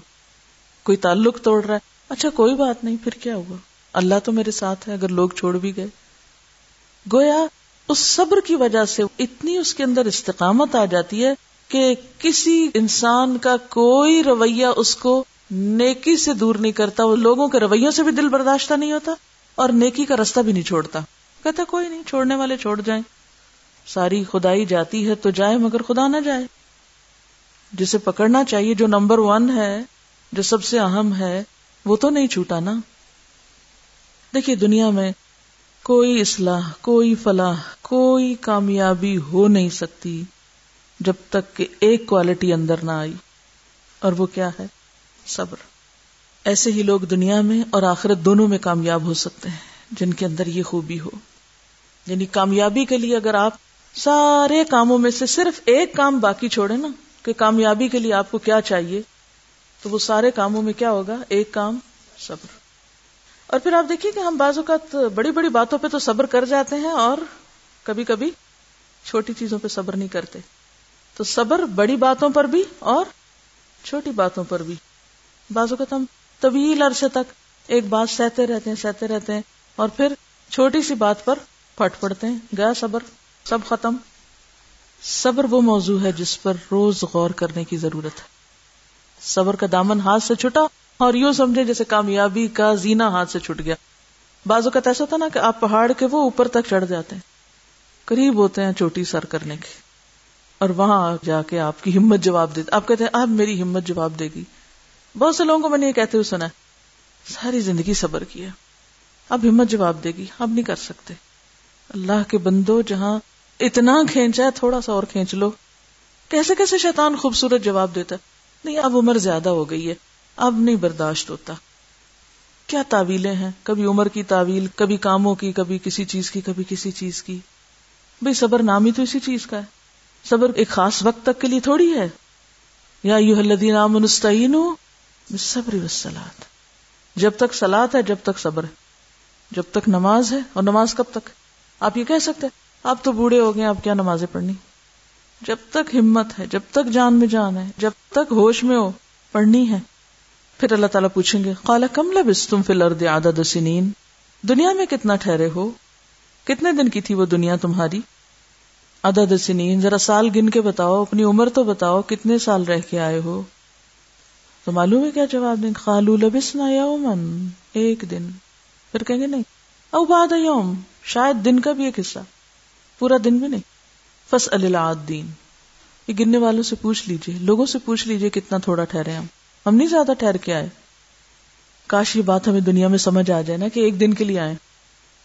کوئی تعلق توڑ رہا ہے اچھا کوئی بات نہیں، پھر کیا ہوا؟ اللہ تو میرے ساتھ ہے، اگر لوگ چھوڑ بھی گئے۔ گویا اس صبر کی وجہ سے اتنی اس کے اندر استقامت آ جاتی ہے کہ کسی انسان کا کوئی رویہ اس کو نیکی سے دور نہیں کرتا، وہ لوگوں کے رویوں سے بھی دل برداشتہ نہیں ہوتا اور نیکی کا رستہ بھی نہیں چھوڑتا۔ کہتا کوئی نہیں، چھوڑنے والے چھوڑ جائیں۔ ساری خدائی جاتی ہے تو جائے مگر خدا نہ جائے۔ جسے پکڑنا چاہیے، جو نمبر ون ہے، جو سب سے اہم ہے، وہ تو نہیں چھوٹا نا۔ دیکھیے، دنیا میں کوئی اصلاح، کوئی فلاح، کوئی کامیابی ہو نہیں سکتی جب تک کہ ایک کوالٹی اندر نہ آئی۔ اور وہ کیا ہے؟ صبر۔ ایسے ہی لوگ دنیا میں اور آخرت دونوں میں کامیاب ہو سکتے ہیں، جن کے اندر یہ خوبی ہو۔ یعنی کامیابی کے لیے اگر آپ سارے کاموں میں سے صرف ایک کام باقی چھوڑے نا، کہ کامیابی کے لیے آپ کو کیا چاہیے، تو وہ سارے کاموں میں کیا ہوگا؟ ایک کام، صبر۔ اور پھر آپ دیکھیے کہ ہم بعض اوقات بڑی بڑی باتوں پہ تو صبر کر جاتے ہیں اور کبھی کبھی چھوٹی چیزوں پہ صبر نہیں کرتے۔ تو صبر بڑی باتوں پر بھی اور چھوٹی باتوں پر بھی۔ بعض اوقات ہم طویل عرصے تک ایک بات سہتے رہتے ہیں، سہتے رہتے ہیں اور پھر چھوٹی سی بات پر پھٹ پڑتے ہیں۔ گیا صبر، سب ختم۔ صبر وہ موضوع ہے جس پر روز غور کرنے کی ضرورت ہے۔ صبر کا دامن ہاتھ سے چھٹا اور یوں سمجھے جیسے کامیابی کا زینا ہاتھ سے چھٹ گیا۔ بعض اوقات ایسا تھا نا کہ آپ پہاڑ کے وہ اوپر تک چڑھ جاتے ہیں۔ قریب ہوتے ہیں چوٹی سر کرنے کے۔ اور وہاں جا کے آپ کی ہمت جواب دیتے آپ کہتے ہیں، اب میری ہمت جواب دے گی۔ بہت سے لوگوں کو میں نے یہ کہتے ہوئے سنا ساری زندگی صبر کیا۔ اب ہمت جواب دے گی اب نہیں کر سکتے۔ اللہ کے بندو، جہاں اتنا کھینچا ہے، تھوڑا سا اور کھینچ لو۔ کیسے کیسے شیطان خوبصورت جواب دیتا نہیں، اب عمر زیادہ ہو گئی ہے۔ اب نہیں برداشت ہوتا۔ کیا تعویلیں ہیں؟ کبھی عمر کی تعویل، کبھی کاموں کی، کبھی کسی چیز کی، کبھی کسی چیز کی۔ بھائی صبر نام ہی تو اسی چیز کا ہے۔ صبر ایک خاص وقت تک کے لیے تھوڑی ہے۔ یا یو الذین آمنوا صبر وسلات جب تک سلاد ہے، جب تک صبر ہے۔ جب تک نماز ہے، اور نماز کب تک آپ یہ کہہ سکتے آپ تو بوڑھے ہو گئے آپ کیا نمازیں پڑھنی؟ جب تک ہمت ہے، جب تک جان میں جان ہے، جب تک ہوش میں ہو، پڑھنی ہے۔ پھر اللہ تعالیٰ پوچھیں گے کالا کم لبس تم فی الارض عدد سنین؟ دنیا میں کتنا ٹھہرے ہو؟ کتنے دن کی تھی وہ دنیا تمہاری؟ عدد سنین، ذرا سال گن کے بتاؤ، اپنی عمر تو بتاؤ، کتنے سال رہ کے آئے ہو؟ تو معلوم ہے کیا جواب دیں؟ خالو لبسنا یومن ایک دن۔ پھر کہیں گے نہیں، او بعد یوم، شاید دن کا بھی ایک حصہ۔ پورا دن بھی نہیں۔ فس دین یہ گننے والوں سے پوچھ لیجیے، لوگوں سے پوچھ لیجیے کتنا تھوڑا ٹھہرے ہم۔ ہم نہیں زیادہ ٹھہر کے آئے۔ کاش یہ بات ہمیں دنیا میں سمجھ آ جائے نا کہ ایک دن کے لیے آئے۔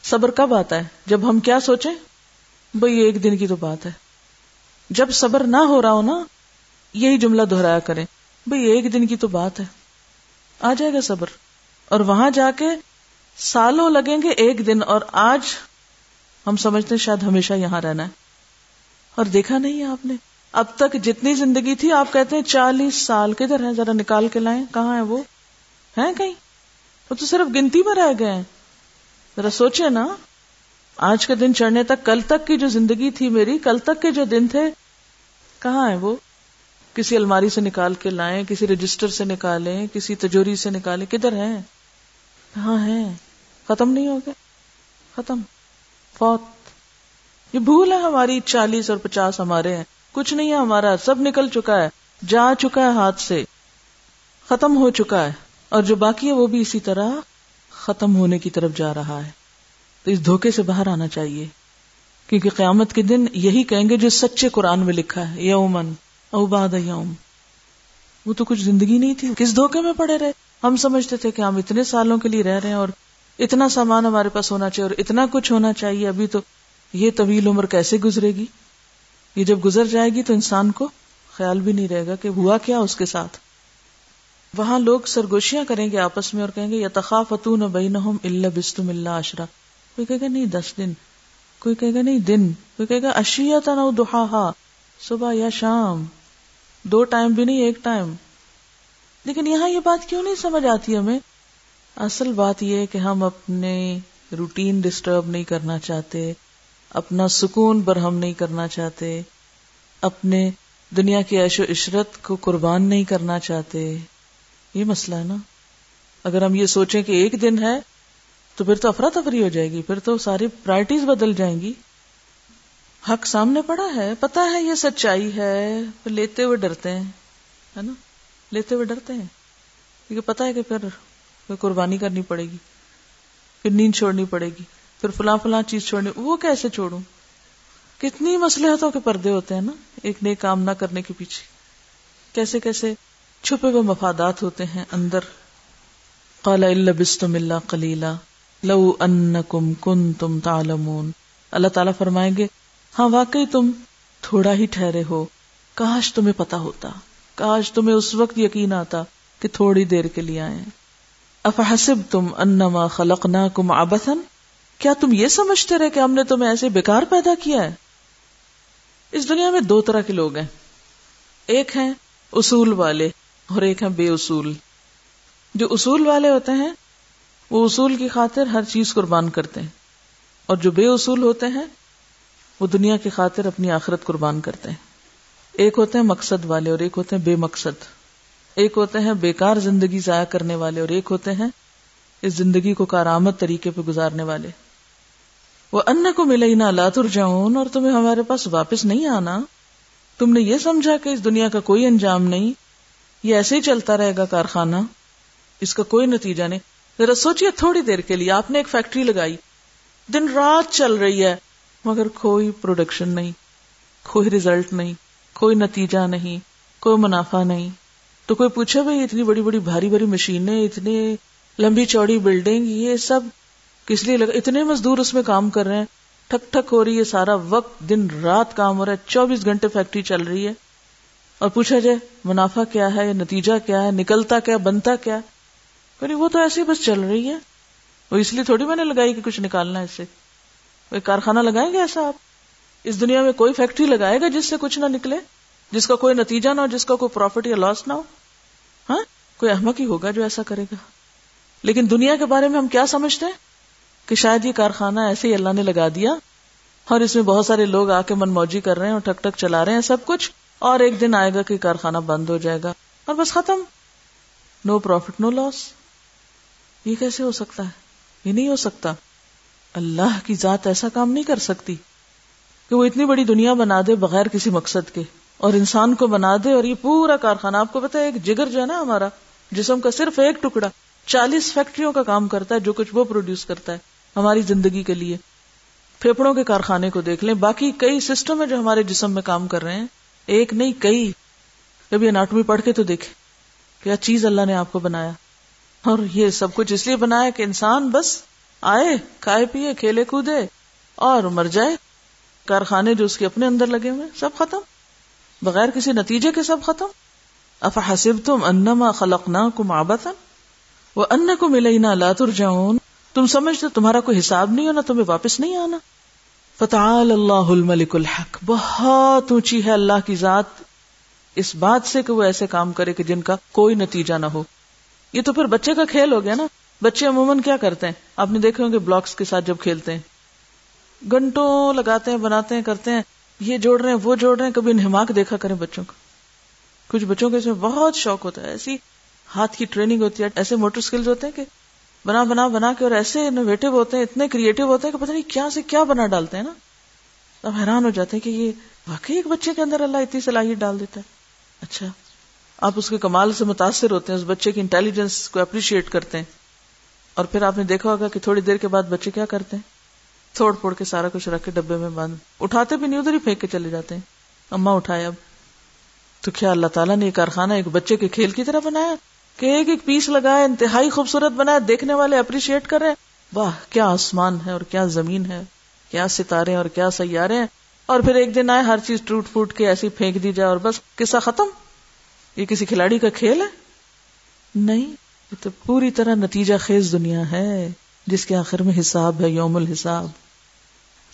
صبر کب آتا ہے؟ جب ہم کیا سوچیں؟ بھائی ایک دن کی تو بات ہے۔ جب صبر نہ ہو رہا ہو نا، یہی جملہ دہرایا کریں۔ بھئی ایک دن کی تو بات ہے۔ آ جائے گا صبر۔ اور وہاں جا کے سالوں لگیں گے ایک دن اور آج ہم سمجھتے ہیں شاید ہمیشہ یہاں رہنا ہے۔ اور دیکھا نہیں آپ نے؟ اب تک جتنی زندگی تھی، آپ کہتے ہیں چالیس سال کدھر ہے ذرا نکال کے لائیں، کہاں ہے وہ؟ ہے کہیں؟ وہ تو صرف گنتی میں رہ گئے ذرا سوچے نا۔ آج کے دن چڑھنے تک، کل تک کی جو زندگی تھی میری، کل تک کے جو دن تھے، کہاں ہے وہ؟ کسی الماری سے نکال کے لائیں، کسی رجسٹر سے نکالیں، کسی تجوری سے نکالیں، کدھر ہیں؟ کہاں ہیں؟ ختم نہیں ہو گئے۔ ختم۔ فوت۔ یہ بھول ہے ہماری چالیس اور پچاس ہمارے ہیں۔ کچھ نہیں ہے ہمارا، سب نکل چکا ہے، جا چکا ہے ہاتھ سے، ختم ہو چکا ہے، اور جو باقی ہے وہ بھی اسی طرح ختم ہونے کی طرف جا رہا ہے۔ تو اس دھوکے سے باہر آنا چاہیے، کیونکہ قیامت کے دن یہی کہیں گے جو سچے قرآن میں لکھا ہے، یومن او باد یوم۔ وہ تو کچھ زندگی نہیں تھی، کس دھوکے میں پڑے رہے؟ ہم سمجھتے تھے کہ ہم اتنے سالوں کے لیے رہ رہے ہیں اور اتنا سامان ہمارے پاس ہونا چاہیے اور اتنا کچھ ہونا چاہیے، ابھی تو یہ طویل عمر کیسے گزرے گی؟ یہ جب گزر جائے گی تو انسان کو خیال بھی نہیں رہے گا کہ ہوا کیا اس کے ساتھ۔ وہاں لوگ سرگوشیاں کریں گے آپس میں اور کہیں گے یا تخافتون بینہم اللہ بستم اللہ عشرہ۔ کوئی کہے گا، نہیں، دس دن۔ کوئی کہے گا، نہیں، دن۔ کوئی کہے گا اشیتا نو دہا صبح یا شام۔ دو ٹائم بھی نہیں، ایک ٹائم۔ لیکن یہاں یہ بات کیوں نہیں سمجھ آتی ہمیں؟ اصل بات یہ کہ ہم اپنے روٹین ڈسٹرب نہیں کرنا چاہتے۔ اپنا سکون برہم نہیں کرنا چاہتے، اپنے دنیا کی عیش و عشرت کو قربان نہیں کرنا چاہتے۔ یہ مسئلہ ہے نا۔ اگر ہم یہ سوچیں کہ ایک دن ہے، تو پھر تو افراتفری ہو جائے گی، پھر تو ساری پرائرٹیز بدل جائیں گی۔ حق سامنے پڑا ہے پتا ہے یہ سچائی ہے، پھر لیتے ہوئے ڈرتے ہیں، ہے نا۔ لیتے ہوئے ڈرتے ہیں۔ کیونکہ پتا ہے کہ پھر قربانی کرنی پڑے گی، پھر نیند چھوڑنی پڑے گی۔ پھر فلاں فلاں چیز چھوڑنی، وہ کیسے چھوڑوں؟ کتنی مسلحتوں کے پردے ہوتے ہیں نا، ایک نئے کام نہ کرنے کے پیچھے۔ کیسے کیسے چھپے ہوئے مفادات ہوتے ہیں اندر۔ قال اللہ بستم اللہ کلیلہ لو ان کم کن تم تالمون اللہ تعالیٰ فرمائیں گے ہاں واقعی تم تھوڑا ہی ٹھہرے ہو، کاش تمہیں پتا ہوتا، کاش تمہیں اس وقت یقین آتا کہ تھوڑی دیر کے لیے آئے افحسب تم انما خلقنا کم آبتن کیا تم یہ سمجھتے رہے کہ ہم نے تمہیں ایسے بیکار پیدا کیا ہے؟ اس دنیا میں دو طرح کے لوگ ہیں۔ ایک ہیں اصول والے اور ایک ہیں بے اصول۔ جو اصول والے ہوتے ہیں، وہ اصول کی خاطر ہر چیز قربان کرتے ہیں۔ اور جو بے اصول ہوتے ہیں، وہ دنیا کی خاطر اپنی آخرت قربان کرتے ہیں۔ ایک ہوتے ہیں مقصد والے اور ایک ہوتے ہیں بے مقصد۔ ایک ہوتے ہیں بیکار زندگی ضائع کرنے والے اور ایک ہوتے ہیں اس زندگی کو کارآمد طریقے پہ گزارنے والے۔ وہ ان کو ملے نہ لاتر جاؤن اور تمہیں ہمارے پاس واپس نہیں آنا۔ تم نے یہ سمجھا کہ اس دنیا کا کوئی انجام نہیں، یہ ایسے ہی چلتا رہے گا کارخانہ۔ اس کا کوئی نتیجہ نہیں۔ ذرا سوچیے تھوڑی دیر کے لیے، آپ نے ایک فیکٹری لگائی۔ دن رات چل رہی ہے، مگر کوئی پروڈکشن نہیں، کوئی ریزلٹ نہیں، کوئی نتیجہ نہیں، کوئی منافع نہیں۔ تو کوئی پوچھے بھائی، اتنی بڑی بڑی بھاری بھاری مشینیں، اتنی لمبی چوڑی بلڈنگ یہ سب کس لیے لگا اتنے مزدور اس میں کام کر رہے ہیں۔ ٹھک ٹھک ہو رہی ہے سارا وقت، دن رات کام ہو رہا ہے۔ چوبیس گھنٹے فیکٹری چل رہی ہے۔ اور پوچھا جائے، منافع کیا ہے؟ نتیجہ کیا ہے؟ نکلتا کیا، بنتا کیا؟ جی، وہ تو ایسے ہی بس چل رہی ہے۔ وہ اس لیے تھوڑی میں نے لگائی کہ کچھ نکالنا ہے اس سے۔ کوئی کارخانہ لگائیں گے ایسا آپ؟ اس دنیا میں کوئی فیکٹری لگائے گا جس سے کچھ نہ نکلے؟ جس کا کوئی نتیجہ نہ ہو، جس کا کوئی پروفٹ یا لاس نہ ہو؟ ہاں؟ کوئی احمد ہی ہوگا جو ایسا کرے گا۔ لیکن دنیا کے بارے میں ہم کیا سمجھتے ہیں؟ کہ شاید یہ کارخانہ ایسے ہی اللہ نے لگا دیا اور اس میں بہت سارے لوگ آ کے من موجی کر رہے ہیں اور ٹک ٹک چلا رہے ہیں سب کچھ، اور ایک دن آئے گا کہ کارخانہ بند ہو جائے گا اور بس ختم۔ نو پروفٹ نو لاس یہ کیسے ہو سکتا ہے؟ یہ نہیں ہو سکتا۔ اللہ کی ذات ایسا کام نہیں کر سکتی کہ وہ اتنی بڑی دنیا بنا دے بغیر کسی مقصد کے، اور انسان کو بنا دے اور یہ پورا کارخانہ، آپ کو پتا ہے، ایک جگر جو ہے نا ہمارا، جسم کا صرف ایک ٹکڑا، چالیس فیکٹریوں کا کام کرتا ہے جو کچھ وہ پروڈیوس کرتا ہے۔ ہماری زندگی کے لیے۔ پھیپڑوں کے کارخانے کو دیکھ لیں۔ باقی کئی سسٹم ہے جو ہمارے جسم میں کام کر رہے ہیں۔ ایک نہیں، کئی۔ کبھی اناٹمی پڑھ کے تو دیکھے کیا چیز اللہ نے آپ کو بنایا۔ اور یہ سب کچھ اس لیے بنایا کہ انسان بس آئے، کھائے، پیے، کھیلے، کودے اور مر جائے۔ کارخانے جو اس کے اپنے اندر لگے ہوئے سب ختم۔ بغیر کسی نتیجے کے سب ختم۔ اف حسب تم انما خلق نہ کم آبتن وہ ان کو ملے نہ لاتر جاؤن تم سمجھتے تمہارا کوئی حساب نہیں ہونا، تمہیں واپس نہیں آنا۔ فتعال اللہ الملک الحق۔ بہت اونچی ہے اللہ کی ذات۔ اس بات سے کہ وہ ایسے کام کرے کہ جن کا کوئی نتیجہ نہ ہو۔ یہ تو پھر بچے کا کھیل ہو گیا نا۔ بچے عموماً کیا کرتے ہیں؟ آپ نے دیکھے ہوں گے بلاکس کے ساتھ جب کھیلتے ہیں۔ گھنٹوں لگاتے ہیں، بناتے ہیں، کرتے ہیں۔ یہ جوڑ رہے ہیں، وہ جوڑ رہے ہیں۔ کبھی انہماک دیکھا کریں بچوں کو۔ کچھ بچوں کے اس میں بہت شوق ہوتا ہے۔ ایسی ہاتھ کی ٹریننگ ہوتی ہے۔ ایسے موٹر اسکلز ہوتے ہیں کہ بنا بنا بنا کے اور ایسے انوویٹو ہوتے ہیں، اتنے کریٹو ہوتے ہیں کہ پتہ نہیں کیا سے کیا بنا ڈالتے ہیں نا۔ اب حیران ہو جاتے ہیں کہ یہ واقعی ایک بچے کے اندر اللہ اتنی صلاحیت ڈال دیتا ہے۔ اچھا آپ اس کے کمال سے متاثر ہوتے ہیں، اس بچے کی انٹیلیجنس کو اپریشیٹ کرتے ہیں۔ اور پھر آپ نے دیکھا ہوگا کہ تھوڑی دیر کے بعد بچے کیا کرتے ہیں؟ تھوڑ پھوڑ کے سارا کچھ رکھ کے ڈبے میں بند اٹھاتے بھی نہیں، ادھر ہی پھینک کے چلے جاتے ہیں۔ اما اٹھائے اب۔ تو کیا اللہ تعالیٰ نے یہ کارخانہ ایک بچے کے کھیل کی طرح بنایا؟ کہ ایک ایک پیس لگایا انتہائی خوبصورت بنایا دیکھنے والے اپریشیٹ کر رہے واہ، کیا آسمان ہے اور کیا زمین ہے، کیا ستارے اور کیا سیارے ہیں۔ اور پھر ایک دن آئے، ہر چیز ٹوٹ پھوٹ کے ایسی پھینک دی جائے اور بس، قصہ ختم۔ یہ کسی کھلاڑی کا کھیل ہے؟ نہیں، یہ تو پوری طرح نتیجہ خیز دنیا ہے، جس کے آخر میں حساب ہے، یوم الحساب۔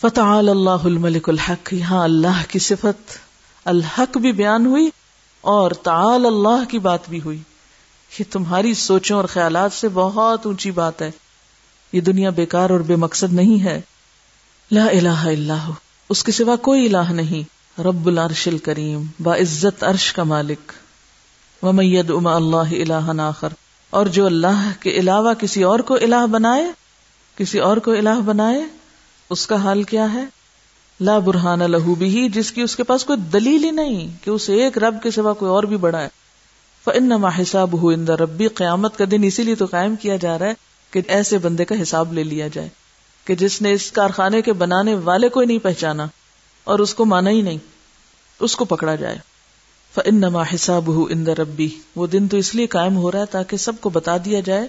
فتح اللہ الملک الحق، یہاں اللہ کی صفت، الحق بھی بیان ہوئی اور تعال اللہ کی بات بھی ہوئی۔ یہ تمہاری سوچوں اور خیالات سے بہت اونچی بات ہے۔ یہ دنیا بیکار اور بے مقصد نہیں ہے۔ لا الہ الا ہو۔ اس کے سوا کوئی الہ نہیں۔ رب العرش الکریم، با عزت عرش کا مالک۔ ومید اما اللہ الہ آخر۔ اور جو اللہ کے علاوہ کسی اور کو الہ بنائے، کسی اور کو الہ بنائے، اس کا حال کیا ہے؟ لا برہان لہو بھی جس کی اس کے پاس کوئی دلیل ہی نہیں کہ اسے ایک رب کے سوا کوئی اور بھی بڑا ہے۔ فن حساب ہو اندر ربی قیامت کا دن اسی لیے تو قائم کیا جا رہا ہے کہ ایسے بندے کا حساب لے لیا جائے، کہ جس نے اس کارخانے کے بنانے والے کو نہیں پہچانا اور اس کو مانا ہی نہیں، اس کو پکڑا جائے۔ فنما حساب ہو اندر ربی وہ دن تو اس لیے قائم ہو رہا ہے تاکہ سب کو بتا دیا جائے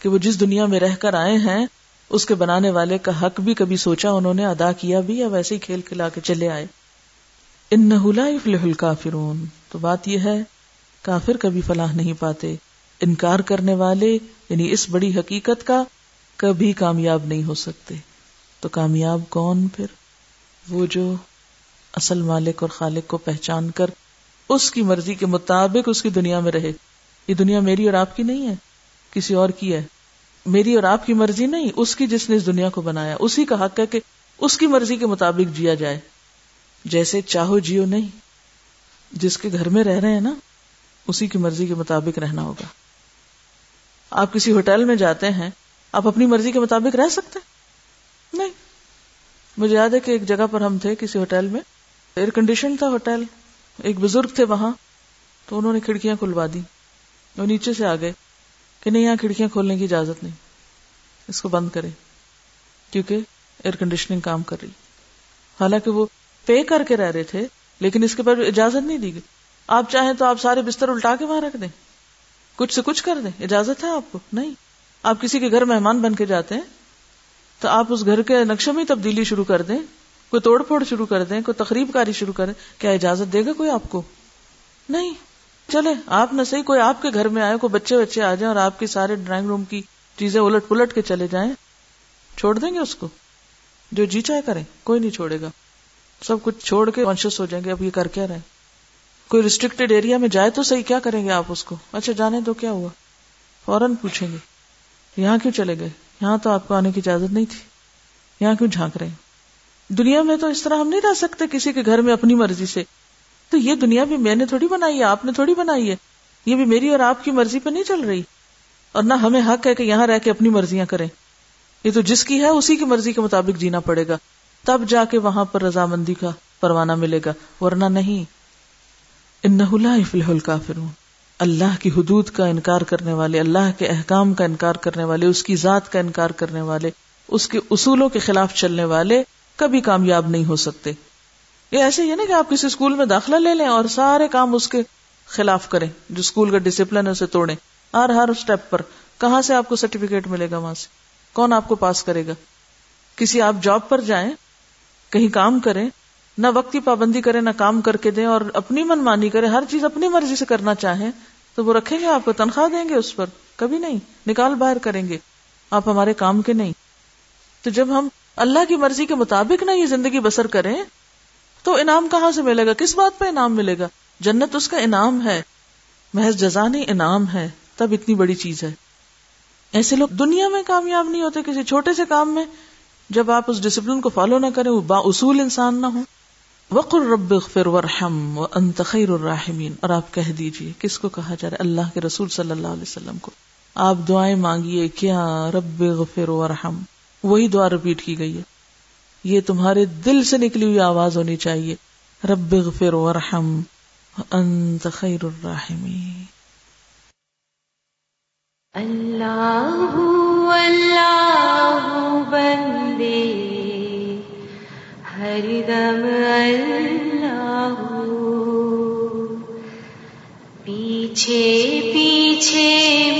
کہ وہ جس دنیا میں رہ کر آئے ہیں، اس کے بنانے والے کا حق بھی کبھی سوچا انہوں نے، ادا کیا بھی، یا ویسے ہی کھیل کھلا کے چلے آئے۔ ان نہ فرون تو بات یہ ہے کافر کبھی فلاح نہیں پاتے۔ انکار کرنے والے یعنی اس بڑی حقیقت کا کبھی کامیاب نہیں ہو سکتے۔ تو کامیاب کون پھر؟ وہ جو اصل مالک اور خالق کو پہچان کر اس کی مرضی کے مطابق اس کی دنیا میں رہے۔ یہ دنیا میری اور آپ کی نہیں ہے، کسی اور کی ہے۔ میری اور آپ کی مرضی نہیں، اس کی جس نے اس دنیا کو بنایا۔ اسی کا حق ہے کہ اس کی مرضی کے مطابق جیا جائے۔ جیسے چاہو جیو نہیں۔ جس کے گھر میں رہ رہے ہیں نا اسی کی مرضی کے مطابق رہنا ہوگا۔ آپ کسی ہوٹل میں جاتے ہیں، آپ اپنی مرضی کے مطابق رہ سکتے نہیں۔ مجھے یاد ہے کہ ایک جگہ پر ہم تھے کسی ہوٹل میں۔ ایئر کنڈیشن تھا ہوٹل۔ ایک بزرگ تھے وہاں۔ تو انہوں نے کھڑکیاں کھلوا دی وہ نیچے سے آ گئے کہ نہیں، یہاں کھڑکیاں کھولنے کی اجازت نہیں۔ اس کو بند کرے کیونکہ ایئر کنڈیشننگ کام کر رہی۔ حالانکہ وہ پے کر کے رہ رہے تھے، لیکن اس کے بعد اجازت نہیں دی گئی۔ آپ چاہیں تو آپ سارے بستر الٹا کے وہاں رکھ دیں۔ کچھ سے کچھ کر دیں۔ اجازت ہے آپ کو؟ نہیں۔ آپ کسی کے گھر مہمان بن کے جاتے ہیں تو آپ اس گھر کے نقشے میں تبدیلی شروع کر دیں۔ کوئی توڑ پھوڑ شروع کر دیں، کوئی تقریب کاری شروع کر دیں۔ کیا اجازت دے گا کوئی آپ کو؟ نہیں۔ چلے آپ نہ صحیح کوئی آپ کے گھر میں آئے، کوئی بچے بچے آ جائیں اور آپ کے سارے ڈرائنگ روم کی چیزیں الٹ پلٹ کے چلے جائیں۔ چھوڑ دیں گے اس کو؟ جو جی چاہے کریں، کوئی نہیں چھوڑے گا۔ سب کچھ چھوڑ کے کانشیس ہو جائیں گے۔ اب یہ کر کیا رہے کوئی ریسٹرکٹیڈ ایریا میں جائے تو صحیح، کیا کریں گے آپ اس کو؟ اچھا جانے تو کیا ہوا؟ فوراً پوچھیں گے، یہاں کیوں چلے گئے؟ یہاں تو آپ کو آنے کی اجازت نہیں تھی، یہاں کیوں جھانک رہے دنیا میں تو اس طرح ہم نہیں رہ سکتے کسی کے گھر میں اپنی مرضی سے۔ تو یہ دنیا بھی میں نے تھوڑی بنائی ہے، آپ نے تھوڑی بنائی ہے، یہ بھی میری اور آپ کی مرضی پہ نہیں چل رہی۔ اور نہ ہمیں حق ہے کہ یہاں رہ کے اپنی مرضیاں کریں۔ یہ تو جس کی ہے، اسی کی مرضی کے مطابق جینا پڑے گا۔ تب جا کے وہاں پر رضامندی کا پروانہ ملے گا، ورنہ نہیں۔ الکافرون۔ اللہ کی حدود کا انکار کرنے والے، اللہ کے احکام کا انکار کرنے والے، اس کی ذات کا انکار کرنے والے، اس کے اصولوں کے خلاف چلنے والے کبھی کامیاب نہیں ہو سکتے۔ یہ ایسے ہی ہے نا کہ آپ کسی اسکول میں داخلہ لے لیں اور سارے کام اس کے خلاف کریں، جو اسکول کا ڈسپلن ہے اسے توڑیں۔ ہر ہر اسٹیپ پر۔ کہاں سے آپ کو سرٹیفکیٹ ملے گا وہاں سے؟ کون آپ کو پاس کرے گا؟ کسی آپ جاب پر جائیں، کہیں کام کریں نہ وقت کی پابندی کریں نہ کام کر کے دیں اور اپنی من مانی کریں ہر چیز اپنی مرضی سے کرنا چاہیں تو وہ رکھیں گے، آپ کو تنخواہ دیں گے اس پر۔ کبھی نہیں، نکال باہر کریں گے۔ آپ ہمارے کام کے نہیں۔ تو جب ہم اللہ کی مرضی کے مطابق نہ یہ زندگی بسر کریں، تو انعام کہاں سے ملے گا؟ کس بات پہ انعام ملے گا؟ جنت اس کا انعام ہے۔ محض جزانی انعام ہے۔ تب اتنی بڑی چیز ہے۔ ایسے لوگ دنیا میں کامیاب نہیں ہوتے، کسی چھوٹے سے کام میں۔ جب آپ اس ڈسپلن کو فالو نہ کریں، وہ با اصول انسان نہ ہو وقر رب ورحم و خیر الرحمین اور آپ کہہ دیجیے، کس کو کہا جا رہا ہے؟ اللہ کے رسول صلی اللہ علیہ وسلم کو۔ آپ دعائیں مانگیے کیا ہاں، رب غفر ورحم وہی دعا رپیٹ کی گئی ہے۔ یہ تمہارے دل سے نکلی ہوئی آواز ہونی چاہیے۔ رب غفر ورحم وأنت خير الراحمين۔ اللہ اللہ بندے ہر اللہ پیچھے پیچھے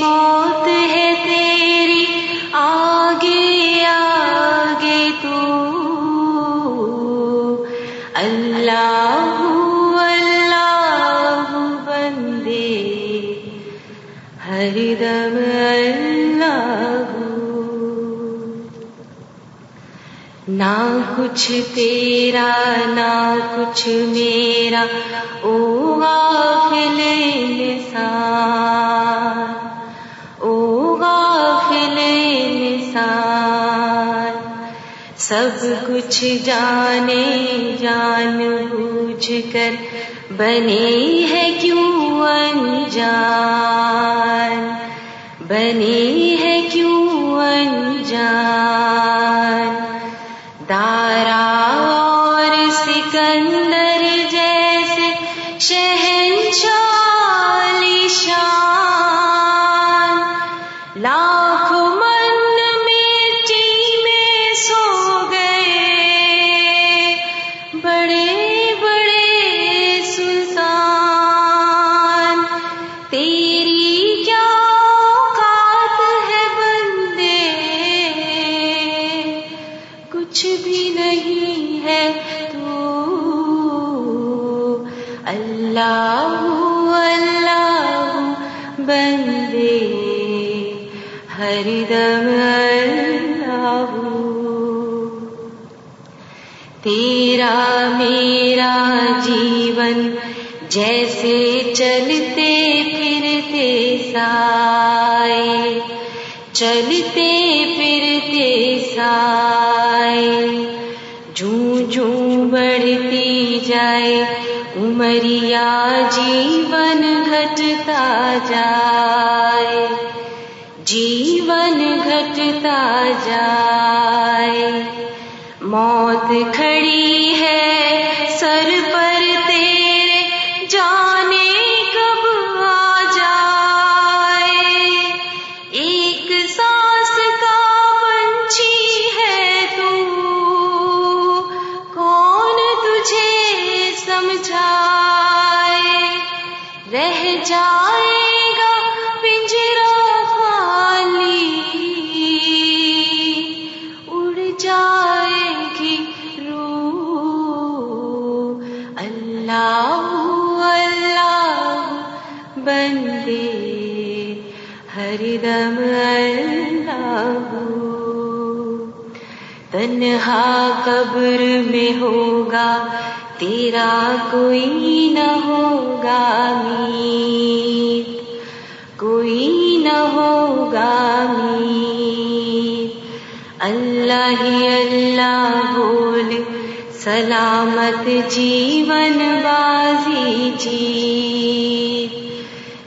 موت ہے کچھ تیرا، نہ کچھ میرا، او غافل انسان، او غافل انسان۔ سب کچھ جانے، جان بوجھ کر بنے ہے کیوں انجان؟ بنے ہے کیوں انجان؟ مریا جیون گھٹتا جائے جیون گھٹتا جائے موت کھڑی ہے کوئی نہ ہوگا میر کوئی نہ ہوگا میر اللہ ہی اللہ بول، سلامت جیون بازی جی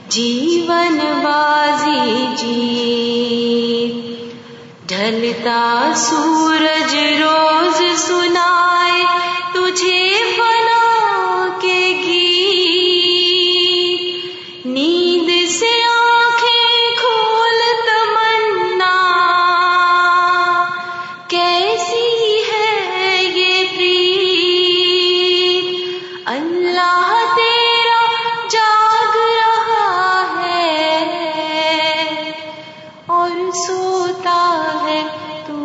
جیون بازی جی ڈھلتا سورج روز سنائے، تجھے اللہ تیرا جاگ رہا ہے اور سوتا ہے تو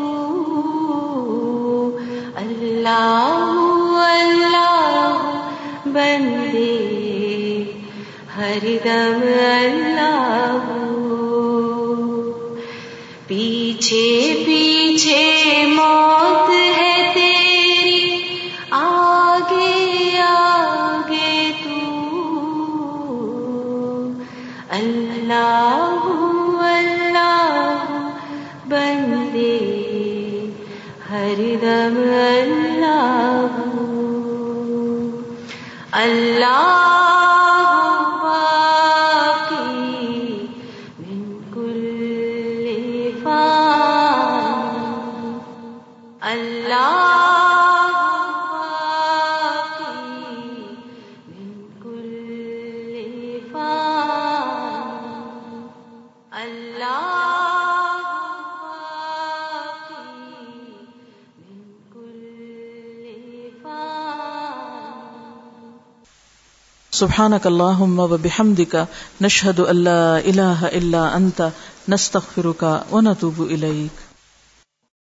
اللہ اللہ بندے ہر دم اللہ سبحانك اللهم وبحمدك نشهد ان لا اله الا انت نستغفرك ونتوب اليك